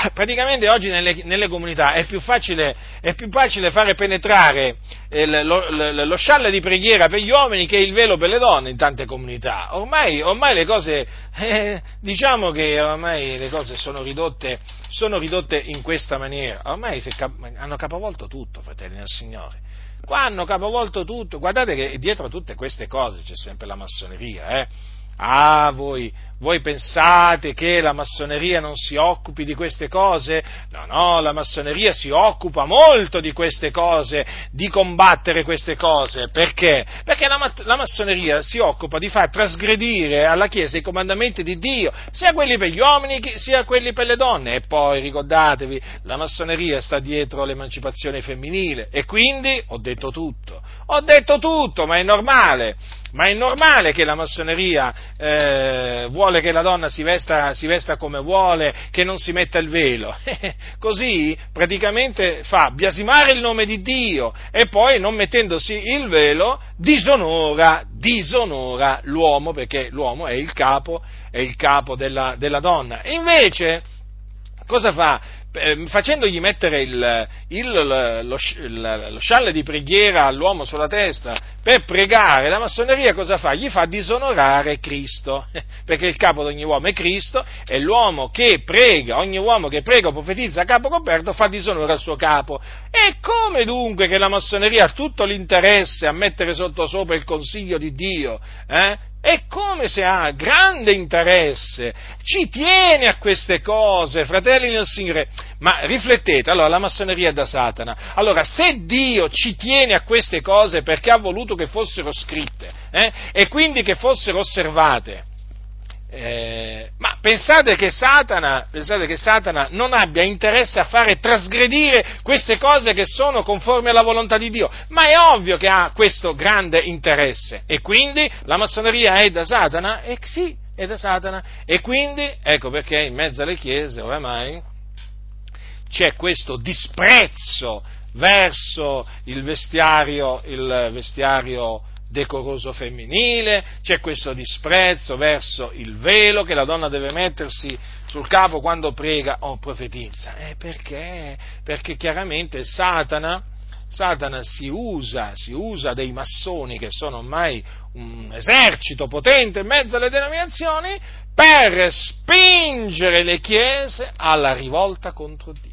[coughs] praticamente oggi nelle, nelle comunità è più, facile, è più, facile, fare penetrare il, lo, lo, lo, scialle di preghiera per gli uomini che il velo per le donne in tante comunità. Ormai, ormai le cose, eh, diciamo che ormai le cose sono ridotte, sono ridotte in questa maniera. Ormai cap- hanno capovolto tutto, fratelli del Signore. Qua hanno capovolto tutto. Guardate che dietro a tutte queste cose c'è sempre la massoneria, eh Ah, voi, voi pensate che la massoneria non si occupi di queste cose? No, no, la massoneria si occupa molto di queste cose, di combattere queste cose. Perché? Perché la, la massoneria si occupa di far trasgredire alla Chiesa i comandamenti di Dio, sia quelli per gli uomini sia quelli per le donne. E poi ricordatevi, la massoneria sta dietro l'emancipazione femminile. E quindi ho detto tutto. Ho detto tutto, ma è normale. Ma è normale che la massoneria eh, vuole che la donna si vesta, si vesta, come vuole, che non si metta il velo. [laughs] Così praticamente fa biasimare il nome di Dio e poi non mettendosi il velo disonora, disonora l'uomo perché l'uomo è il capo, è il capo della, della donna. E invece cosa fa? Eh, facendogli mettere il, il, lo, lo, lo, scialle di preghiera all'uomo sulla testa per pregare, la massoneria cosa fa? Gli fa disonorare Cristo, [laughs] perché il capo di ogni uomo è Cristo e l'uomo che prega, ogni uomo che prega o profetizza a capo coperto fa disonore al suo capo. E come dunque che la massoneria ha tutto l'interesse a mettere sotto sopra il consiglio di Dio? Eh? È come se ha grande interesse, ci tiene a queste cose, fratelli nel Signore. Ma riflettete, allora la massoneria è da Satana. Allora, se Dio ci tiene a queste cose perché ha voluto che fossero scritte eh, e quindi che fossero osservate, eh, ma pensate che, Satana, pensate che, Satana, non abbia interesse a fare trasgredire queste cose che sono conformi alla volontà di Dio? Ma è ovvio che ha questo grande interesse. E quindi la massoneria è da Satana? E sì, è da Satana. E quindi, ecco perché in mezzo alle chiese oramai c'è questo disprezzo verso il vestiario, il vestiario decoroso femminile, c'è questo disprezzo verso il velo che la donna deve mettersi sul capo quando prega o profetizza. Eh, perché? Perché chiaramente Satana, Satana si usa, si usa dei massoni che sono ormai un esercito potente in mezzo alle denominazioni per spingere le chiese alla rivolta contro Dio.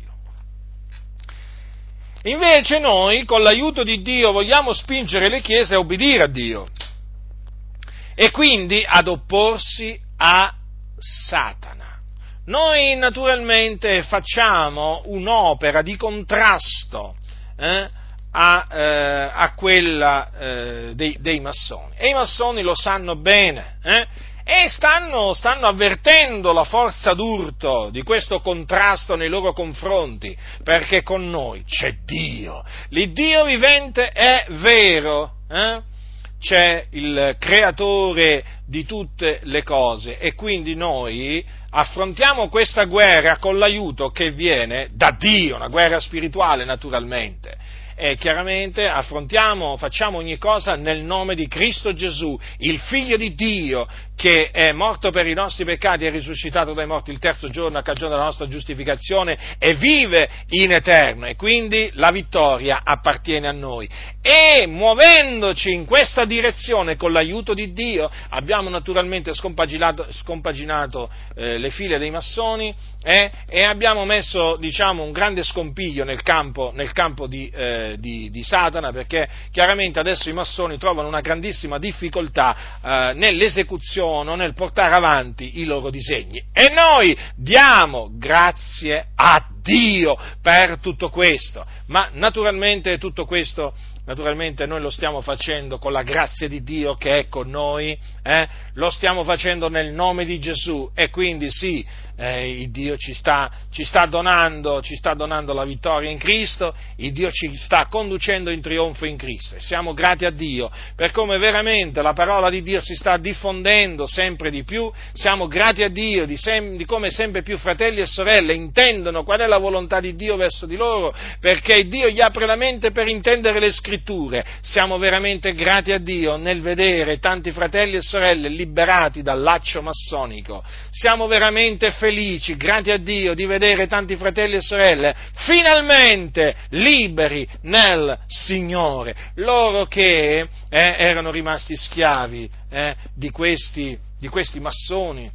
Invece noi, con l'aiuto di Dio, vogliamo spingere le chiese a obbedire a Dio e quindi ad opporsi a Satana. Noi naturalmente facciamo un'opera di contrasto eh, a, eh, a, quella eh, dei, dei, massoni e i massoni lo sanno bene. E stanno, stanno avvertendo la forza d'urto di questo contrasto nei loro confronti, perché con noi c'è Dio, l'Iddio vivente è vero. Eh? c'è il creatore di tutte le cose e quindi noi affrontiamo questa guerra con l'aiuto che viene da Dio, una guerra spirituale naturalmente e chiaramente affrontiamo, facciamo ogni cosa nel nome di Cristo Gesù, il Figlio di Dio, che è morto per i nostri peccati e risuscitato dai morti il terzo giorno a cagione della nostra giustificazione e vive in eterno e quindi la vittoria appartiene a noi. E muovendoci in questa direzione con l'aiuto di Dio abbiamo naturalmente scompaginato, scompaginato eh, le file dei massoni eh, e abbiamo messo diciamo, un grande scompiglio nel campo, nel campo di, eh, di, di, Satana perché chiaramente adesso i massoni trovano una grandissima difficoltà eh, nell'esecuzione, nel portare avanti i loro disegni. E noi diamo grazie a Dio per tutto questo, ma naturalmente tutto questo naturalmente noi lo stiamo facendo con la grazia di Dio che è con noi, eh? lo stiamo facendo nel nome di Gesù e quindi sì, eh, il Dio ci sta, ci, sta donando, ci sta donando la vittoria in Cristo, il Dio ci sta conducendo in trionfo in Cristo e siamo grati a Dio per come veramente la parola di Dio si sta diffondendo sempre di più, siamo grati a Dio di, sem- di come sempre più fratelli e sorelle intendono qual è la volontà di Dio verso di loro, perché Dio gli apre la mente per intendere le scritture, siamo veramente grati a Dio nel vedere tanti fratelli e sorelle liberati dal laccio massonico, siamo veramente felici felici, grati a Dio, di vedere tanti fratelli e sorelle finalmente liberi nel Signore, loro che eh, erano rimasti schiavi eh, di, questi, di questi massoni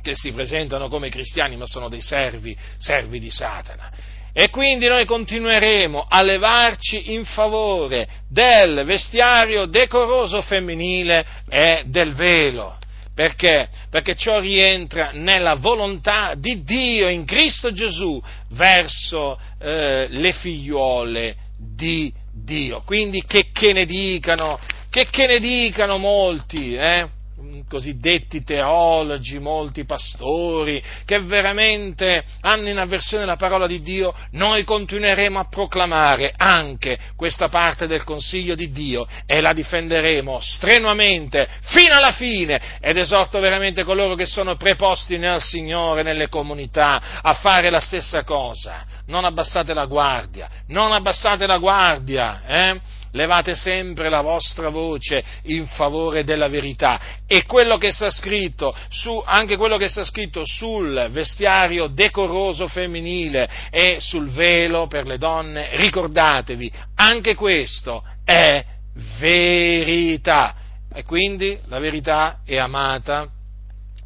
che si presentano come cristiani ma sono dei servi, servi di Satana. E quindi noi continueremo a levarci in favore del vestiario decoroso femminile e del velo. Perché? Perché ciò rientra nella volontà di Dio in Cristo Gesù verso eh, le figliuole di Dio. Quindi che, che, ne dicano, che, che ne dicano molti, eh? Cosiddetti teologi, molti pastori, che veramente hanno in avversione la parola di Dio, noi continueremo a proclamare anche questa parte del consiglio di Dio e la difenderemo strenuamente fino alla fine ed esorto veramente coloro che sono preposti nel Signore, nelle comunità, a fare la stessa cosa. Non abbassate la guardia, non abbassate la guardia, eh? Levate sempre la vostra voce in favore della verità. E quello che sta scritto su, anche quello che sta scritto sul vestiario decoroso femminile e sul velo per le donne, ricordatevi, anche questo è verità. E quindi la verità è amata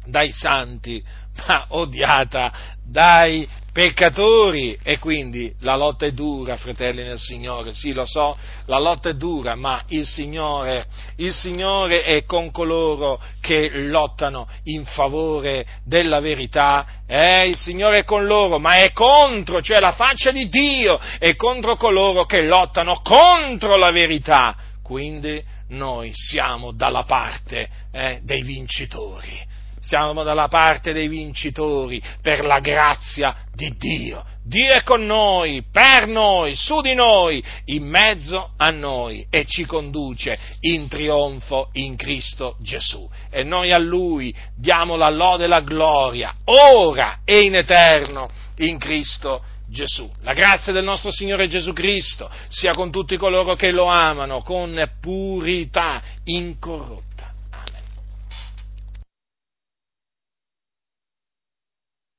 dai santi ma odiata dai peccatori e quindi la lotta è dura, fratelli nel Signore, sì lo so, la lotta è dura, ma il Signore, il Signore è con coloro che lottano in favore della verità, eh, il Signore è con loro, ma è contro, cioè la faccia di Dio è contro coloro che lottano contro la verità. Quindi noi siamo dalla parte eh, dei vincitori siamo dalla parte dei vincitori per la grazia di Dio. Dio è con noi, per noi, su di noi, in mezzo a noi e ci conduce in trionfo in Cristo Gesù. E noi a Lui diamo la lode e la gloria, ora e in eterno, in Cristo Gesù. La grazia del nostro Signore Gesù Cristo sia con tutti coloro che lo amano con purità incorrotta